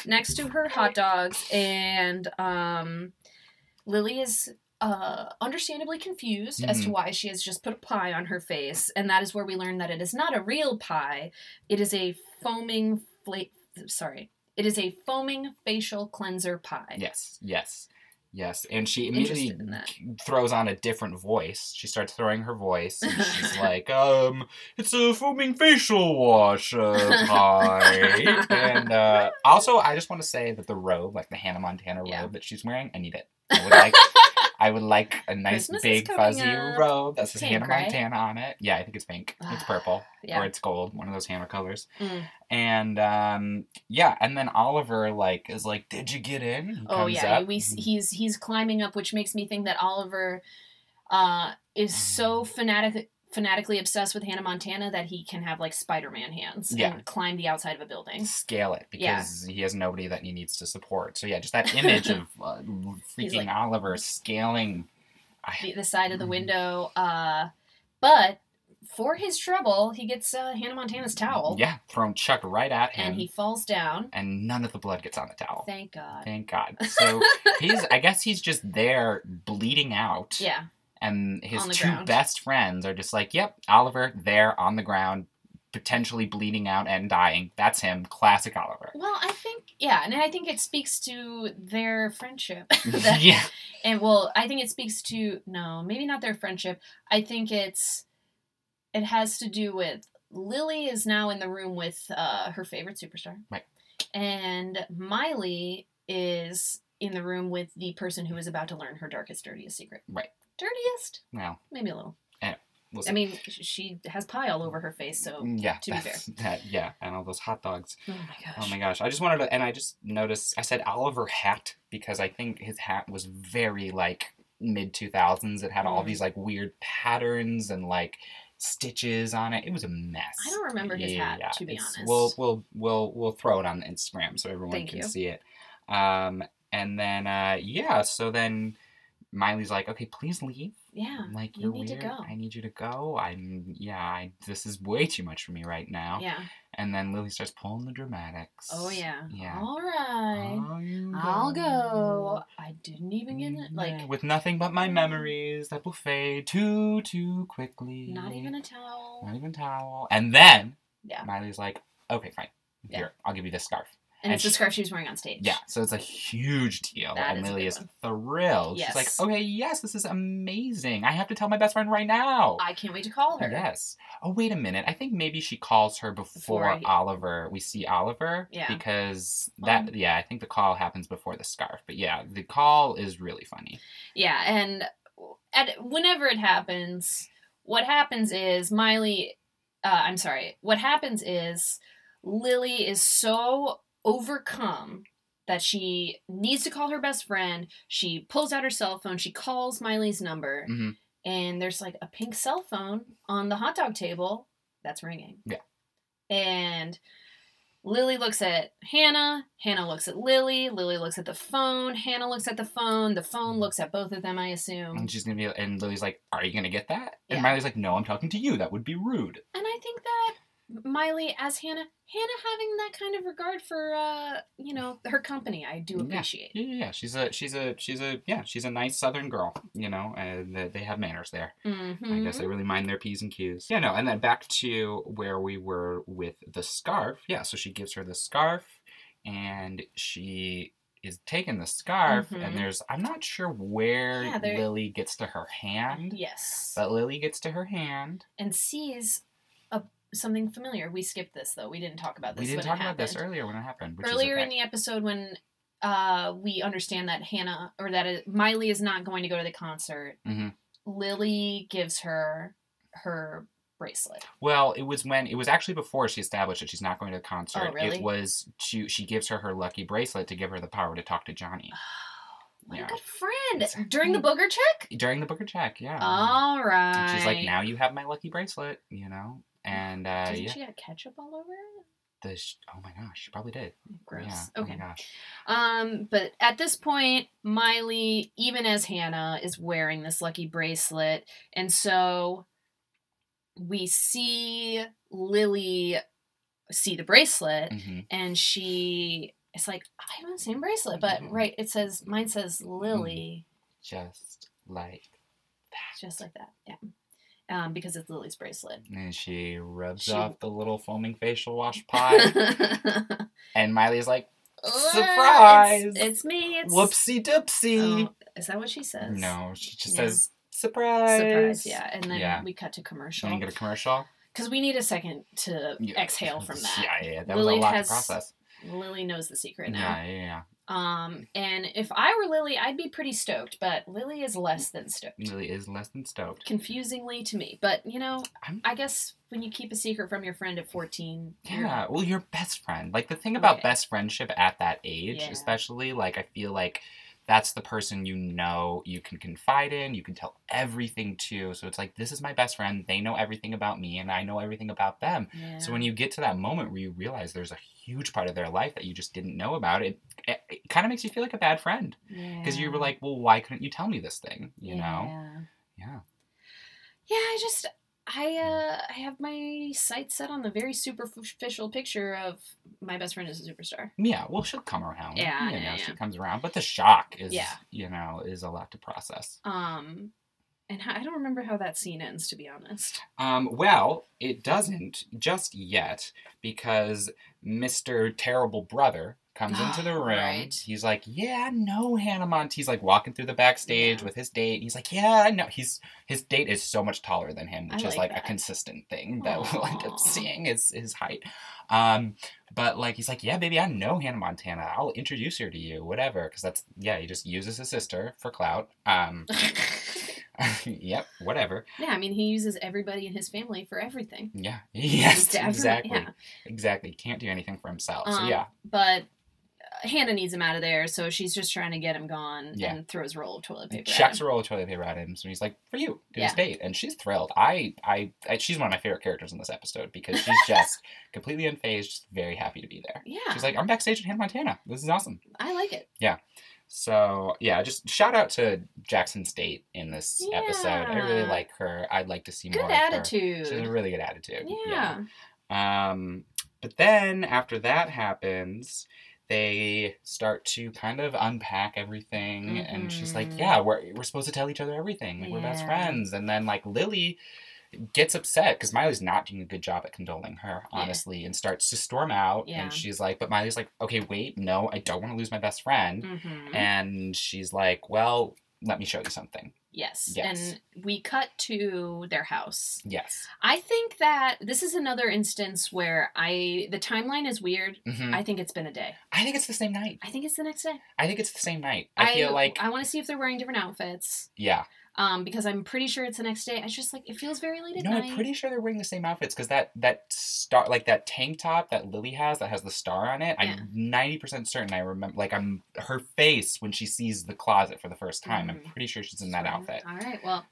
next to her hot dogs, and um, Lily is uh, understandably confused as to Mhm. why she has just put a pie on her face, and that is where we learn that it is not a real pie; it is a foaming fla- Sorry, it is a foaming facial cleanser pie. yes, yes, yes. And she immediately throws on a different voice. She starts throwing her voice, and she's like, "Um, it's a foaming facial wash uh, pie." and uh, also, I just want to say that the robe, like the Hannah Montana robe Yeah. that she's wearing, I need it. I would like. I would like a nice Christmas big fuzzy up. robe that says Hannah right? Montana on it. Yeah, I think it's pink. It's purple. Yeah. or it's gold, one of those hammer colors. Mm. And um, yeah, and then Oliver like is like, "Did you get in?" He Oh yeah, up. we he's he's climbing up, which makes me think that Oliver uh, is so fanatic fanatically obsessed with Hannah Montana that he can have like Spider-Man hands Yeah. and climb the outside of a building. scale it Yeah. because he has nobody that he needs to support. So yeah, just that image of uh, freaking like- Oliver scaling. The, the side of the window, uh, but for his trouble, he gets uh, Hannah Montana's towel Yeah, thrown Chuck right at him, and he falls down. and none of the blood gets on the towel. Thank God. Thank God. So he's, I guess he's just there bleeding out. yeah, and his two ground. best friends are just like, "Yep, Oliver there on the ground, potentially bleeding out and dying. That's him, classic Oliver." well, I think yeah, and I think it speaks to their friendship. that yeah, And well, I think it speaks to no, maybe not their friendship. I think it's it has to do with Lily is now in the room with uh, her favorite superstar, Right. And Miley is in the room with the person who is about to learn her darkest, dirtiest secret. Right. Dirtiest, well, maybe a little. we'll I mean, she has pie all over her face, so yeah, to be fair. that, yeah, and all those hot dogs. oh my gosh. Oh my gosh, I just wanted to, and I just noticed I said Oliver hat because I think his hat was very like mid two thousands. It had all Mm. these like weird patterns and like stitches on it. It was a mess. I don't remember his hat, to be honest. We'll we'll we'll we'll throw it on Instagram so everyone Thank can you. see it. Um, And then, uh, yeah, so then Miley's like, okay, please leave. Yeah. Like, you you're need to go. I need you to go. I'm, yeah, I, this is way too much for me right now. Yeah. And then Lily starts pulling the dramatics. Oh yeah. Yeah. All right. I'll go. I didn't even get it. Like Yeah, with nothing but my mm. memories that will fade too, too quickly. not even a towel. Not even towel. And then Yeah. Miley's like, okay, fine. Yeah. Here, I'll give you this scarf. And, and it's the scarf she was wearing on stage. Yeah, so it's a huge deal. That and is Lily is one. thrilled. She's like, okay, yes, this is amazing. I have to tell my best friend right now. I can't wait to call her. Yes. Oh, wait a minute. I think maybe she calls her before, Before he- Oliver. We see Oliver. Yeah. Because that, Um, yeah, I think the call happens before the scarf. But yeah, the call is really funny. Yeah, and at whenever it happens, what happens is Miley. Uh, I'm sorry. What happens is Lily is so overcome that she needs to call her best friend. She pulls out her cell phone. She calls Miley's number, Mhm. and there's like a pink cell phone on the hot dog table that's ringing. Yeah. And Lily looks at Hannah. Hannah looks at Lily. Lily looks at the phone. Hannah looks at the phone. The phone looks at both of them, I assume. And she's gonna be, and Lily's like, "Are you gonna get that?" And Yeah. Miley's like, "No, I'm talking to you. That would be rude." And I think that Miley, as Hannah, Hannah having that kind of regard for, uh, you know, her company, I do appreciate. Yeah, yeah, yeah. She's a, she's a, she's a, yeah, she's a nice Southern girl, you know, and they- they have manners there. Mm-hmm. I guess they really mind their p's and q's. Yeah, no, and then back to where we were with the scarf. Yeah, so she gives her the scarf, and she is taking the scarf, Mhm. and there's I'm not sure where Yeah, Lily gets to her hand, Yes. but Lily gets to her hand. and sees something familiar. We skipped this, though. We didn't talk about this we didn't talk about this earlier when it happened. Which Earlier in the episode when uh, we understand that Hannah, or that Miley is not going to go to the concert, hmm Lily gives her her bracelet. Well, it was when it was actually before she established that she's not going to the concert. Oh, really? It was she she gives her her lucky bracelet to give her the power to talk to Johnny What Yeah. a good friend. Exactly. During the booger check? during the booger check. Yeah. All right. And she's like, now you have my lucky bracelet, you know, and uh, Doesn't yeah, she have ketchup all over it? the sh- oh my gosh, she probably did. Gross. Yeah. Okay. Oh my gosh. Um, but at this point, Miley, even as Hannah, is wearing this lucky bracelet, and so we see Lily see the bracelet, hmm and she it's like, "I have the same bracelet," but Mhm. right, it says mine says Lily, Just like that. just like that, yeah, um, because it's Lily's bracelet. and she rubs She- off the little foaming facial wash pot, and Miley's like, Surprise! It's, me. It's "Whoopsie doopsie." Oh, is that what she says? no, she just Yeah. says, "Surprise!" Surprise, yeah. And then Yeah. we cut to commercial. Get a commercial? Because we need a second to Yeah. exhale from that. Yeah, yeah, that Lily was a lot has- to process. Lily knows the secret now. Yeah, yeah, yeah. Um, and if I were Lily, I'd be pretty stoked, but Lily is less than stoked. Lily is less than stoked. Confusingly to me. But, you know, I'm- I guess when you keep a secret from your friend at 14, you're- Yeah, well, your best friend. Like the thing about Right. best friendship at that age, Yeah. especially, like I feel like that's the person you know you can confide in, you can tell everything to. So it's like this is my best friend. They know everything about me, and I know everything about them. yeah. So when you get to that moment where you realize there's a huge part of their life that you just didn't know about, it it, it kind of makes you feel like a bad friend because you were like, well, why couldn't you tell me this thing? You know? Yeah. Yeah. Yeah, I just I uh I have my sights set on the very superficial picture of my best friend is a superstar. Yeah, well, she'll come around. Yeah, you yeah, know, she yeah. comes around, but the shock is, Yeah. you know, is a lot to process. Um and I don't remember how that scene ends to be honest. Um, well, it doesn't just yet because Mr. Terrible Brother comes into the room. Right. He's like, "Yeah, no, Hannah Montana." He's like walking through the backstage Yeah. with his date. He's like, "Yeah, no." He's his date is so much taller than him, I which is like a consistent thing that we'll end up seeing is his height. Um, but like he's like, "Yeah, baby, I know Hannah Montana. I'll introduce her to you, whatever." Because that's yeah, he just uses his sister for clout. Um, yep, whatever. yeah, I mean he uses everybody in his family for everything. Yeah. Yes. Exactly. yeah. Exactly. Can't do anything for himself. so Um, yeah. But Hannah needs him out of there, so she's just trying to get him gone Yeah. and throws a roll of toilet paper. chucks a roll of toilet paper at him, so he's like, "For you, to Yeah. his date," and she's thrilled. I, I, I, she's one of my favorite characters in this episode because she's just completely unfazed, just very happy to be there. Yeah, She's like, "I'm backstage at Hannah Montana. This is awesome." I like it. Yeah. So yeah, just shout out to Jackson State in this episode. I really like her. I'd like to see Good more of her. attitude. She has a really good attitude. yeah. Um, but then after that happens, they start to kind of unpack everything, and she's like, Mhm. "Yeah, we're we're supposed to tell each other everything. Like we're best friends." And then like Lily gets upset because Miley's not doing a good job at condoling her, Yeah. honestly, and starts to storm out. Yeah. And she's like, "But Miley's like, okay, wait, no, I don't want to lose my best friend." hmm And she's like, "Well, let me show you something." Yes. Yes. And we cut to their house. Yes. I think that this is another instance where I the timeline is weird. hmm I think it's been a day. I think it's the same night. I think it's the next day. I think it's the same night. I, feel like, I want to see if they're wearing different outfits. yeah. Um, because I'm pretty sure it's the next day. I just like it feels very late at No, night. No, I'm pretty sure they're wearing the same outfits because that that star, like that tank top that Lily has that has the star on it. Yeah. I'm ninety percent certain I remember. Like I'm her face when she sees the closet for the first time. I'm Mhm. pretty sure she's in that Right. outfit. All right. Well,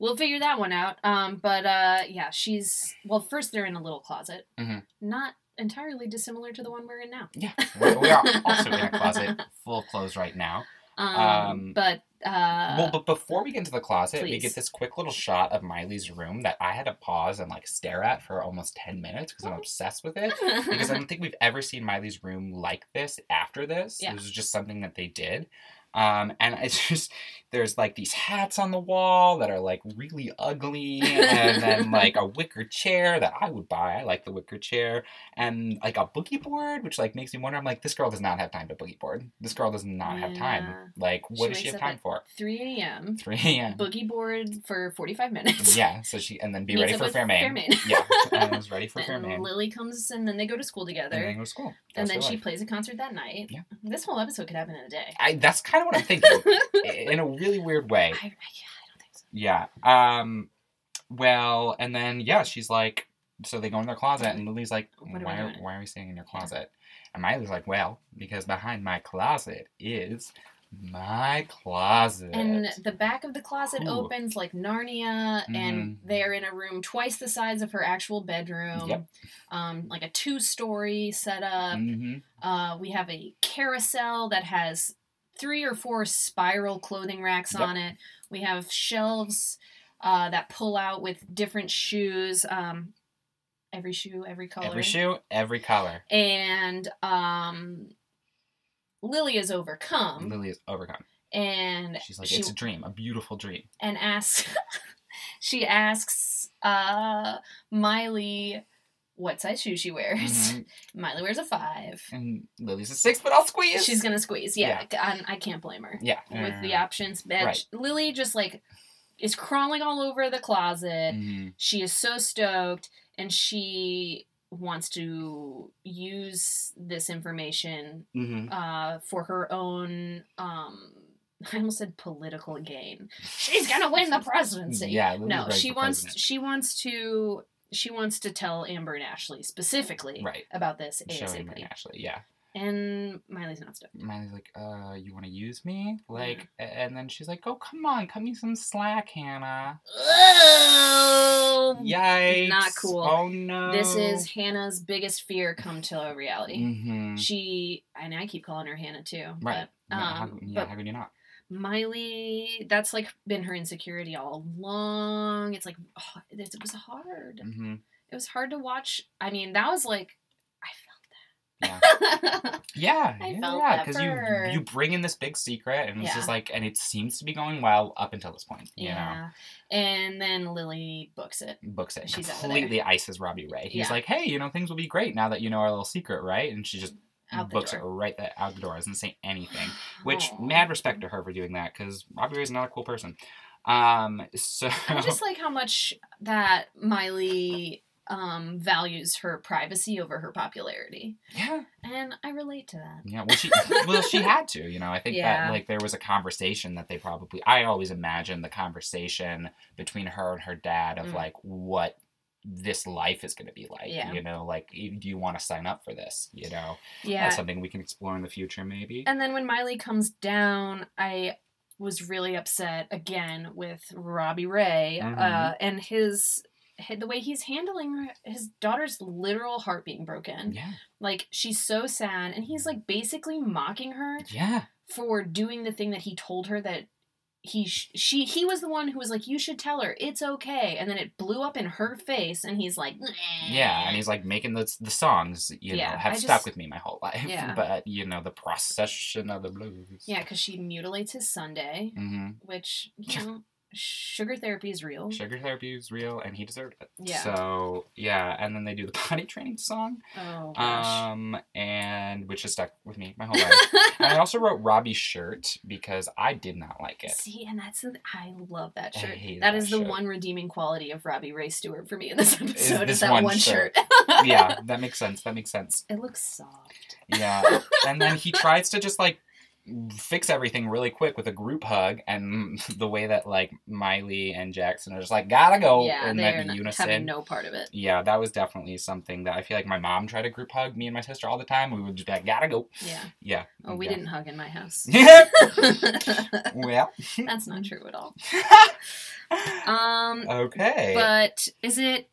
we'll figure that one out. Um, but uh, yeah, she's well. First, they're in a little closet, Mhm. not entirely dissimilar to the one we're in now. Yeah, we, we are also in a closet full of clothes right now. Um, Um, but uh, well, but before we get into the closet, we get this quick little shot of Miley's room that I had to pause and like stare at for almost ten minutes because I'm Oh. obsessed with it. because I don't think we've ever seen Miley's room like this after this. Yeah. This was just something that they did. Um, and it's just there's like these hats on the wall that are like really ugly, and then like a wicker chair that I would buy. I like the wicker chair, and like a boogie board, which like makes me wonder. I'm like, this girl does not have time to boogie board. This girl does not have time. Like, what does she have time for? 3 a.m. 3 a.m. Boogie board for 45 minutes. Yeah, so she and then be Meets ready for Fermine. Fermine. Yeah, and was ready for Then Fermine. Lily comes and then they go to school together. And then go to school. And then she life. plays a concert that night. Yeah. This whole episode could happen in a day. I, that's kind of what I'm thinking. in a really weird way. I, I, yeah, I don't think so. Yeah. Um. Well, and then yeah, she's like, so they go in their closet, and Lily's like, What are we why are, why are we staying in your closet? And Miley's like, well, because behind my closet is my closet. And the back of the closet Ooh. opens like Narnia, and Mhm. they're in a room twice the size of her actual bedroom. Yep. Um, like a two-story setup. hmm Uh, we have a carousel that has three or four spiral clothing racks Yep. on it. We have shelves uh, that pull out with different shoes. Um, every shoe, every color. Every shoe, every color. And um, Lily is overcome, Lily is overcome. and She's like, she it's a dream, a beautiful dream. and asks. she asks uh, Miley what size shoes she wears. Mhm. Miley wears a five. And Lily's a six, but I'll squeeze. She's gonna squeeze. Yeah, I, I can't blame her yeah. with the Uh, options. But Right. Lily just like is crawling all over the closet. mhm. She is so stoked, and she wants to use this information Mhm. uh, for her own. Um, I almost said political gain. She's gonna win the presidency. Yeah. Lily's no, she wants. president. She wants to. She wants to tell Amber and Ashley specifically Right. about this ASAP. Ashley, yeah. And Miley's not stoked. Miley's like, uh, you want to use me? Like, and then she's like, oh, come on, cut me some slack, Hannah. Oh, Yikes. Not cool. Oh, no. This is Hannah's biggest fear come to a reality. Mm-hmm. She and I keep calling her Hannah too. Right. But, yeah, how, um, yeah, but how could you not? Miley, that's like been her insecurity all along. It's like oh, it, was hard. Mm-hmm. It was hard to watch. I mean, that was like I felt that. Yeah, yeah, yeah, because for you you bring in this big secret, and it's just Yeah. like, and it seems to be going well up until this point. You know, yeah. And then Lily books it. books it She's out of there. completely ices Robbie Ray. He's Yeah. like, hey, you know, things will be great now that you know our little secret, right? And she just Out books door. it right that out the door, doesn't say anything. Which Aw. mad respect to her for doing that because Robbie Ray's not a cool person. Um, so I just like how much that Miley um, values her privacy over her popularity, yeah, and I relate to that. yeah. Well, she well she had to. You know, I think Yeah. that like there was a conversation that they probably. I always imagine the conversation between her and her dad of Mm. like what this life is going to be like. Yeah. You know, like, do you want to sign up for this? You know, Yeah. that's something we can explore in the future, maybe. And then when Miley comes down, I was really upset again with Robbie Ray uh, Mhm. and his, the way he's handling his daughter's literal heart being broken. yeah. Like she's so sad, and he's like basically mocking her Yeah. for doing the thing that he told her that he she he was the one who was like you should tell her it's okay and then it blew up in her face and he's like Yeah, and he's like making the the songs, you Yeah, know, have I stuck just- with me my whole life. Yeah. But you know, the procession of the blues. yeah because she mutilates his sundae hmm which you know sugar therapy is real Sugar therapy is real, and he deserved it. Yeah. So yeah, and then they do the potty training song, oh gosh um, and which has stuck with me my whole life. and I also wrote Robbie's shirt because I did not like it. See, and that's the, I love that I shirt. that that is the shirt. one redeeming quality of Robbie Ray Stewart for me in this episode. Is, this that one one, shirt. shirt? yeah, that makes sense. That makes sense. it looks soft. Yeah, and then he tries to just like fix everything really quick with a group hug, and the way that like Miley and Jackson are just like gotta go yeah, in they're that unison. having no part of it. Yeah, that was definitely something that I feel like my mom tried to group hug me and my sister all the time. We would just be like, gotta go. Yeah. Yeah. Oh, we yeah. didn't hug in my house. well. That's not true at all. Um, okay. but is it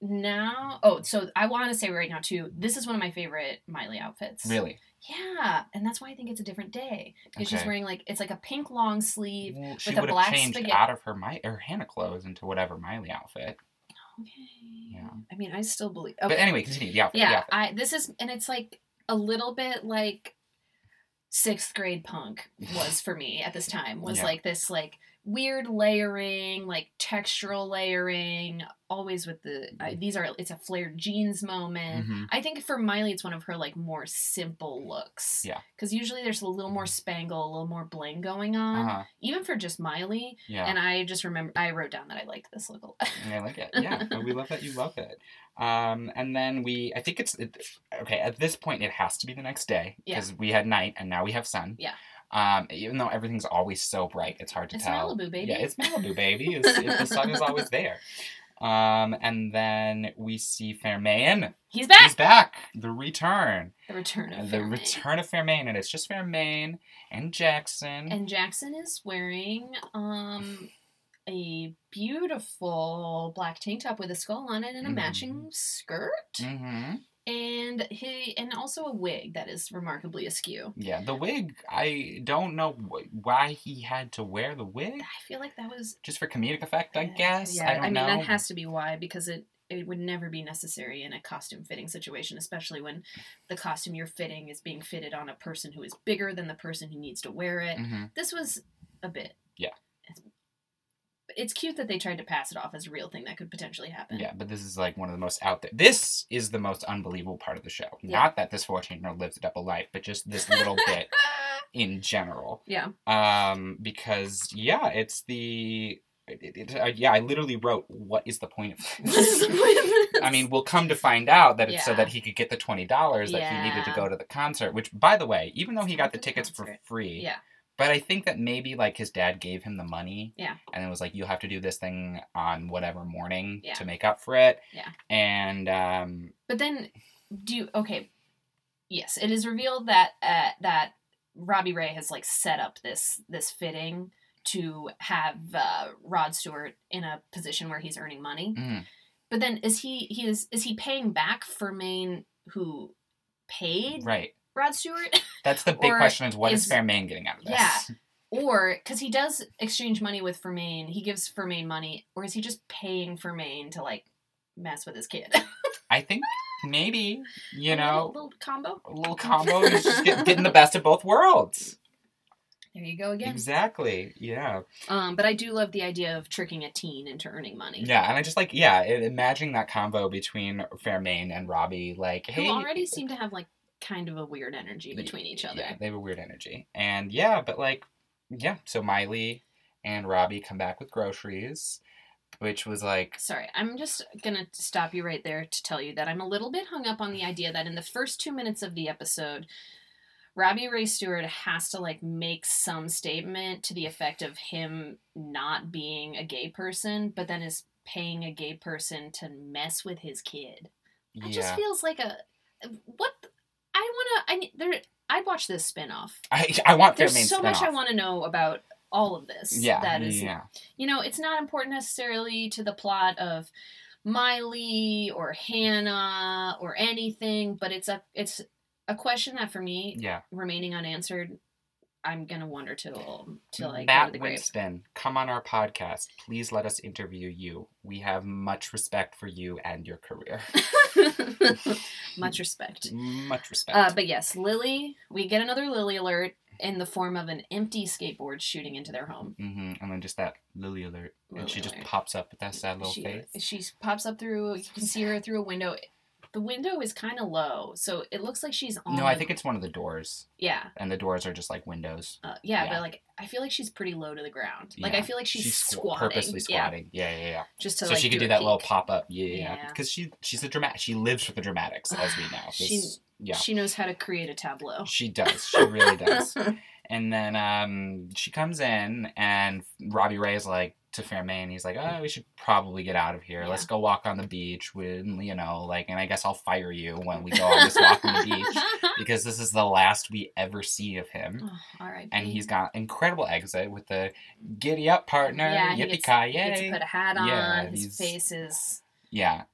now? Oh, so I want to say right now too. This is one of my favorite Miley outfits. really? Yeah, and that's why I think it's a different day because she's wearing like it's like a pink long sleeve. Well, with a would have black changed spaghetti- out of her my her Hannah clothes into whatever Miley outfit. Okay. Yeah. I mean, I still believe. But anyway, continue. The outfit. the yeah, outfit. I this is and it's like a little bit like sixth grade punk was for me at this time was Yeah. like this like weird layering like textural layering always with the I, these are it's a flared jeans moment Mhm. i think for miley it's one of her like more simple looks Yeah. because usually there's a little more spangle a little more bling going on Uh-huh. even for just miley Yeah. and i just remember i wrote down that i liked this look a lot I like it. Yeah, we love that you love it. Um, and then we, I think it's it, okay. At this point, it has to be the next day Yeah. because we had night and now we have sun. Yeah. Um, even though everything's always so bright, it's hard to tell. It's tell. Malibu, baby. Yeah, it's Malibu, baby. It's, it, the sun is always there. Um, and then we see Fermine. he's back He's back. The return. the return of the Fermine. return of Fermine, and it's just Fermine and Jackson. And Jackson is wearing um a beautiful black tank top with a skull on it and a Mhm. matching skirt. hmm And he and also a wig that is remarkably askew. Yeah, the wig. I don't know wh- why he had to wear the wig. I feel like that was Just for comedic effect, I guess. Yeah, I don't mean know. that has to be why because it it would never be necessary in a costume fitting situation, especially when the costume you're fitting is being fitted on a person who is bigger than the person who needs to wear it. Mhm. This was a bit. Yeah. It's, cute that they tried to pass it off as a real thing that could potentially happen. Yeah, but this is like one of the most out there. This is the most unbelievable part of the show. Yeah. Not that this 14 year old lives a double life, but just this little bit in general. Yeah. Um, because yeah, it's the. It, it, uh, yeah, I literally wrote, "What is the point of What is this?" the point of this? I mean, we'll come to find out that it's so that he could get the twenty dollars that he needed to go to the concert. Which, by the way, even though he got the the tickets for free, yeah, but I think that maybe like his dad gave him the money. Yeah. And it was like, you'll have to do this thing on whatever morning Yeah. to make up for it. Yeah. And um, but then do you, okay? Yes, it is revealed that uh, that Robbie Ray has like set up this this fitting to have uh, Rod Stewart in a position where he's earning money. mm, But then is he he is is he paying back Fermine who paid right. Rod Stewart? That's the big question: is what is, is- Fermine getting out of this? Yeah. or because he does exchange money with Fermine, he gives Fermine money, or is he just paying Fermine to like mess with his kid? I think maybe you know A little, little combo. a little combo. He's just get, getting the best of both worlds. There you go again. Exactly. Yeah. Um, but I do love the idea of tricking a teen into earning money. Yeah, and I just like yeah, imagining that combo between Fermine and Robbie, like Who hey, already seem to have like kind of a weird energy between each other. Yeah, they have a weird energy, and yeah, but like yeah, so Miley and Robbie come back with groceries, which was like Sorry, I'm just gonna stop you right there to tell you that I'm a little bit hung up on the idea that in the first two minutes of the episode, Robbie Ray Stewart has to like make some statement to the effect of him not being a gay person, but then is paying a gay person to mess with his kid. It yeah. just feels like a what I want to I there I'd watch this spin-off. I, I want There's so much I want to know about all of this. Yeah, that is yeah. you know, it's not important necessarily to the plot of Miley or Hannah or anything, but it's a it's a question that for me Yeah. remaining unanswered. I'm gonna wonder till till I go to Matt the grave. Winston, come on our podcast. Please let us interview you. We have much respect for you and your career. Much respect. much respect. Uh, but yes, Lily. We get another Lily alert in the form of an empty skateboard shooting into their home. hmm And then just that Lily alert. and Lily she just pops up with that sad little she, face. She pops up through. You can see her through a window. The window is kind of low, so it looks like she's on. No, I think it's one of the doors. Yeah, And the doors are just like windows. uh, yeah, Yeah. but like I feel like she's pretty low to the ground. Like Yeah. I feel like she's, squ- squatting. purposely Yeah, squatting. Yeah, yeah, yeah. just to so like she could do a that little pop up. Yeah, yeah, yeah. Yeah. Because she she's a dramatic. She lives for the dramatics, as we know. She- yeah, She knows how to create a tableau. she does. She really does. And then um, she comes in, and Robbie Ray is like to Fermine, he's like, mm. "Oh, we should probably get out of here. Let's go walk on the beach with, you know, like, and I guess I'll fire you when we go on this walk on the beach because this is the last we ever see of him." Oh, all right. And he's got incredible exit with the giddy up partner, yeah, yippee ki he gets to put a hat on. Yeah, his face is. Yeah,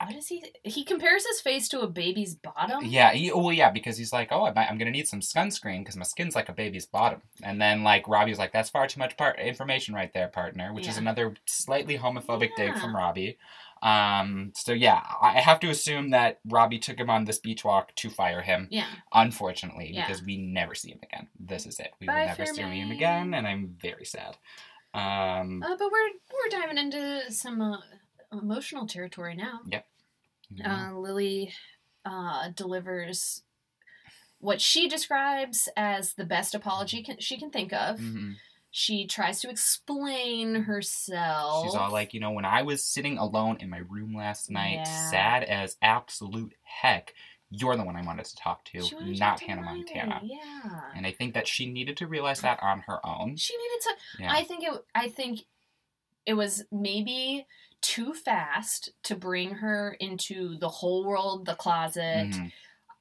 What is he? He compares his face to a baby's bottom. Yeah, he, well, yeah, because he's like, oh, I might, I'm gonna need some sunscreen because my skin's like a baby's bottom. And then like Robbie's like, that's far too much part information right there, partner, which is another slightly homophobic dig from Robbie. Um, so yeah, I have to assume that Robbie took him on this beach walk to fire him. Yeah. Unfortunately, Yeah. because we never see him again. This is it. We Bye, will never see him again, and I'm very sad. Um, Uh, but we're we're diving into some uh, emotional territory now. yeah. Uh, Lily uh, delivers what she describes as the best apology can, she can think of. Mhm. She tries to explain herself. She's all like, you know, when I was sitting alone in my room last night, Yeah. sad as absolute heck, you're the one I wanted to talk to, She wanted to not to Hannah Miley, Montana. Yeah. And I think that she needed to realize that on her own. She needed to. Yeah. I think it. I think it was maybe too fast to bring her into the whole world, the closet. Mhm.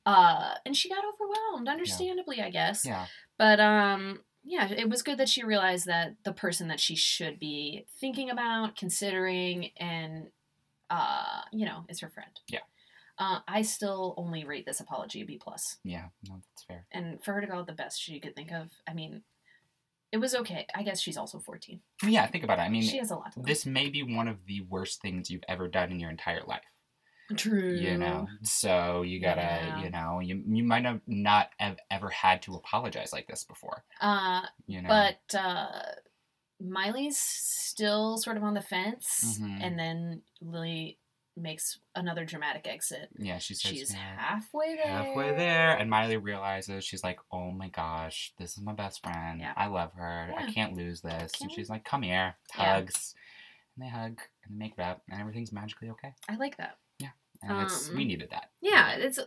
Uh, and she got overwhelmed, understandably, I guess. Yeah. But um, yeah, it was good that she realized that the person that she should be thinking about, considering, and uh, you know, is her friend. Yeah. Uh, I still only rate this apology a B plus, Yeah. No, that's fair. and for her to go out the best she could think of, I mean, it was okay. I guess she's also fourteen. Yeah, think about it. I mean, she has a lot this may be one of the worst things you've ever done in your entire life. True. You know, so you gotta, Yeah. you know, you you might have not have ever had to apologize like this before. Uh, You know, but uh, Miley's still sort of on the fence, Mhm. and then Lily makes another dramatic exit. yeah, she She's yeah. halfway there. halfway there and miley realizes she's like oh my gosh this is my best friend Yeah. i love her i can't lose this and she's like come here Yeah. hugs and they hug and they make up and everything's magically okay I like that. Yeah, and it's we Um, needed that Yeah, it's a,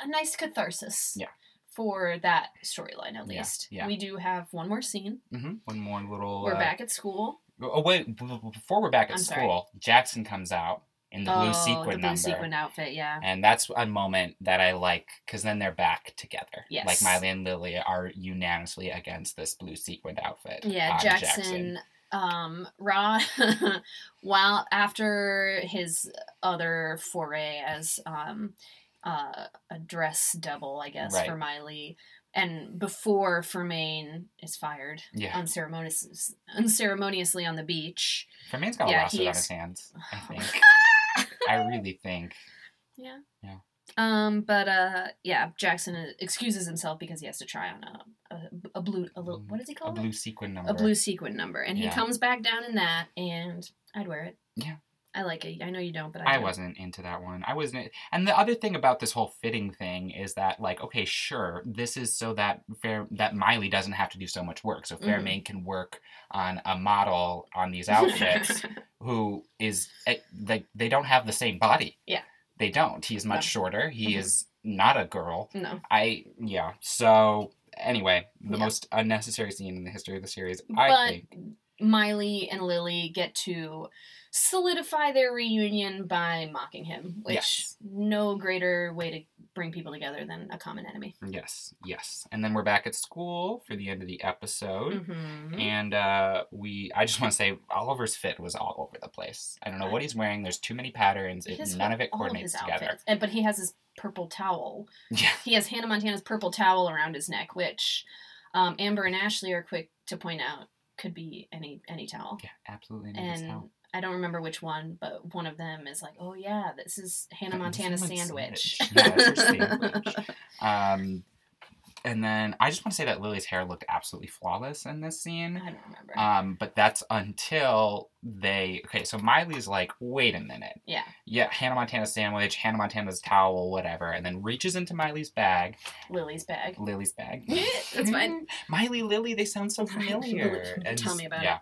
a nice catharsis. Yeah. For that storyline, at least. yeah. We do have one more scene. hmm one more little We're uh, back at school. oh wait before we're back at I'm sorry. school jackson comes out in the blue oh, sequin the blue number sequin outfit. Yeah. and that's a moment that I like because then they're back together. Yes. Like Miley and Lily are unanimously against this blue sequined outfit. Yeah, on Jackson. Um, Ron, while after his other foray as um, uh, a dress double, I guess Right. for Miley, and before Fermine is fired Yeah. unceremonious, unceremoniously on the beach. Fermine's got a Yeah, lawsuit he on his hands. I think. I really think. Yeah. Yeah. Um, but uh, yeah, Jackson excuses himself because he has to try on a a, a blue a little what does he A call it? blue sequin number. a blue sequin number, and he comes back down in that, and I'd wear it. Yeah. I like it. I know you don't, but I, I do. wasn't into that one. I wasn't. And the other thing about this whole fitting thing is that, like, okay, sure, this is so that Fair that Miley doesn't have to do so much work, so Mhm. Fermine can work on a model on these outfits who is eh, like they don't have the same body. Yeah. they don't. He's much No. shorter. He Mhm. is not a girl. no, I yeah. So anyway, the Yeah. most unnecessary scene in the history of the series, I think. Miley and Lily get to solidify their reunion by mocking him, which Yes. no greater way to bring people together than a common enemy. Yes, yes. And then we're back at school for the end of the episode. Mhm. And uh, we, I just want to say, Oliver's fit was all over the place. I don't know what he's wearing. There's too many patterns. It, none of it coordinates his together. And, but he has his purple towel. Yeah. He has Hannah Montana's purple towel around his neck, which um, Amber and Ashley are quick to point out could be any any towel. Yeah, absolutely. And I don't remember which one, but one of them is like, "Oh yeah, this is Hannah This Montana's sandwich." sandwich. Yeah, it's her sandwich. Um, and then I just want to say that Lily's hair looked absolutely flawless in this scene. I don't remember. Um, but that's until they okay. So Miley's like, wait a minute. yeah, Yeah, Hannah Montana's sandwich, Hannah Montana's towel, whatever, and then reaches into Miley's bag, Lily's bag. Lily's bag. That's fine. Miley, Lily, they sound so familiar. Tell me about it. yeah.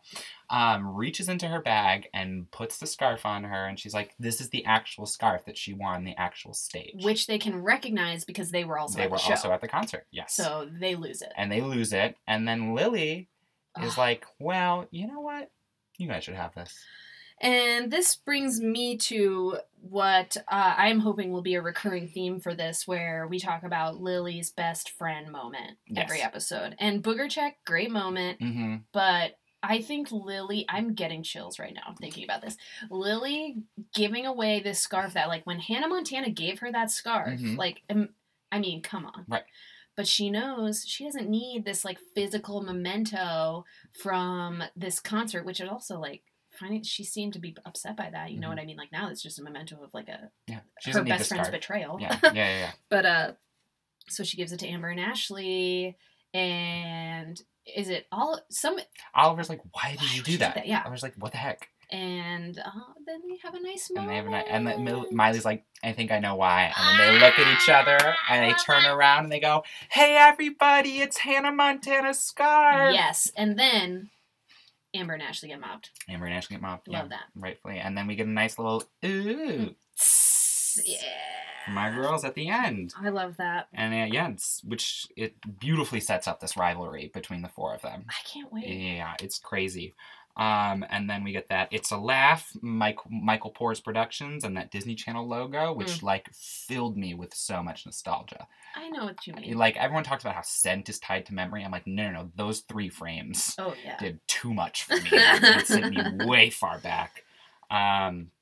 Um, reaches into her bag and puts the scarf on her, and she's like, "This is the actual scarf that she wore on the actual stage." Which they can recognize because they were also they at were the show. also at the concert. Yes. so they lose it. and they lose it, and then Lily is like, "Well, you know what? You guys should have this." And this brings me to what uh, I'm hoping will be a recurring theme for this, where we talk about Lily's best friend moment every episode. And Booger Check, great moment, Mm-hmm. but I think Lily, I'm getting chills right now thinking about this. Lily giving away this scarf that, like, when Hannah Montana gave her that scarf, Mhm. like, um, I mean, come on. Right. But she knows she doesn't need this, like, physical memento from this concert, which is also, like, finding she seemed to be upset by that. You know Mhm. what I mean? Like, now it's just a memento of, like, a Yeah, she her doesn't need the best friend's scarf. betrayal. Yeah, yeah, yeah. yeah. But uh so she gives it to Amber and Ashley and is it all some Oliver's like, "Why did you do that?" that? Yeah. Oliver's like, "What the heck?" and uh, then they have a nice And moment. they have a and then Miley's like, "I think I know why." And then they look at each other and they turn around and they go, "Hey, everybody! It's Hannah Montana's scarf." Yes, and then Amber and Ashley get mobbed. Amber and Ashley get mobbed. Love yeah, that. rightfully, and then we get a nice little ooh Yeah. my girls at the end. I love that. And uh, yeah, it's, which it beautifully sets up this rivalry between the four of them. I can't wait. Yeah, it's crazy. Um, and then we get that "It's a Laugh" Mike, Michael Poryes Productions and that Disney Channel logo, which Mm. like filled me with so much nostalgia. I know what you mean. Like everyone talks about how scent is tied to memory. I'm like, no, no, no. Those three frames oh yeah. did too much for me. it sent me way far back. Um,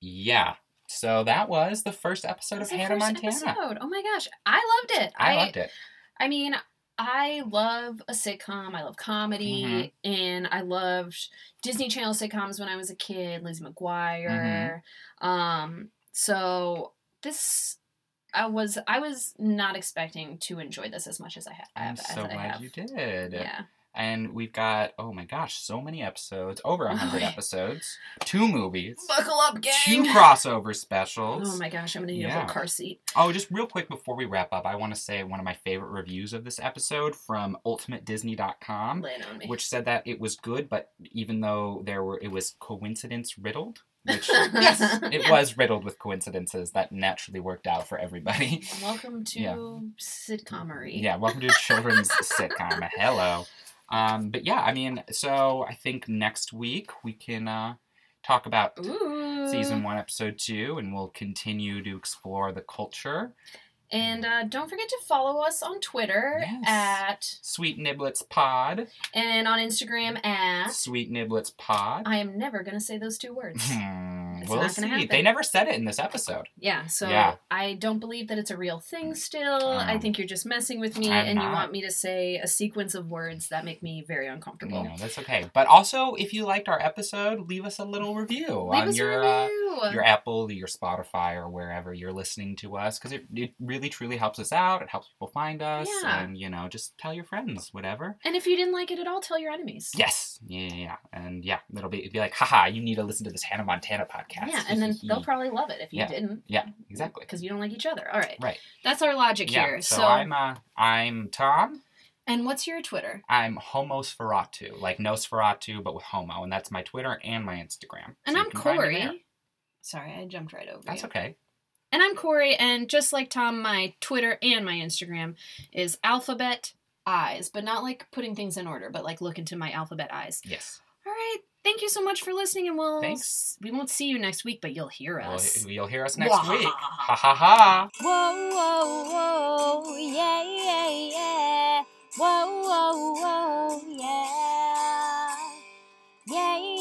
yeah. So that was the first episode That's of Hannah Montana. episode. Oh my gosh, I loved it. I loved it. I mean, I love a sitcom. I love comedy, Mm-hmm. and I loved Disney Channel sitcoms when I was a kid. Lizzie McGuire. Mm-hmm. Um, so this, I was I was not expecting to enjoy this as much as I ha- I'm as so I glad have. you did. Yeah, And we've got, oh my gosh, so many episodes, over a hundred episodes, two movies, buckle up, gang. two crossover specials. Oh my gosh, I'm gonna need a Yeah. whole car seat. Oh, just real quick before we wrap up, I want to say one of my favorite reviews of this episode from ultimatedisney.com, Lay it on which said that it was good, but even though there were, it was coincidence riddled. Which yes, it Yeah. was riddled with coincidences that naturally worked out for everybody. Welcome to Yeah. sitcomery. Yeah, welcome to children's sitcom. Hello. Um, but yeah, I mean, so I think next week we can uh, talk about Ooh. season one, episode two, and we'll continue to explore the culture. And uh, don't forget to follow us on Twitter Yes. at Sweet Niblets Pod. and on Instagram at. Sweet Niblets Pod. I am never gonna say those two words. It's we'll not see. happen. They never said it in this episode. Yeah, so Yeah. I don't believe that it's a real thing still. I Um, think you're just messing with me I'm and you want me to say a sequence of words that make me very uncomfortable. No, that's okay. But also, if you liked our episode, leave us a little review Leave on your a uh, your Apple, your Spotify, or wherever you're listening to us, because it, it really truly helps us out. It helps people find us, Yeah. and you know, just tell your friends, whatever. and if you didn't like it at all, tell your enemies. Yes, yeah, yeah, yeah. and yeah, it'll be it'd be like, haha, you need to listen to this Hannah Montana podcast. Yeah, and then they'll probably love it if you Yeah. didn't. yeah, exactly. Because you don't like each other. All right. Right. That's our logic Yeah. here. So, So, I'm uh, I'm Tom. and what's your Twitter? I'm Homosferatu, like Nosferatu, but with homo, and that's my Twitter and my Instagram. And So I'm can find me there. Corey. Sorry, I jumped right over That's you. okay. And I'm Corey, and just like Tom, my Twitter and my Instagram is alphabet eyes, but not like putting things in order, but like look into my alphabet eyes. Yes. All right. Thank you so much for listening, and we'll Thanks. we won't see you next week, but you'll hear us. Well, you'll hear us next Wah. week. Ha ha ha. Whoa whoa whoa yeah yeah yeah. Whoa whoa whoa yeah. yeah.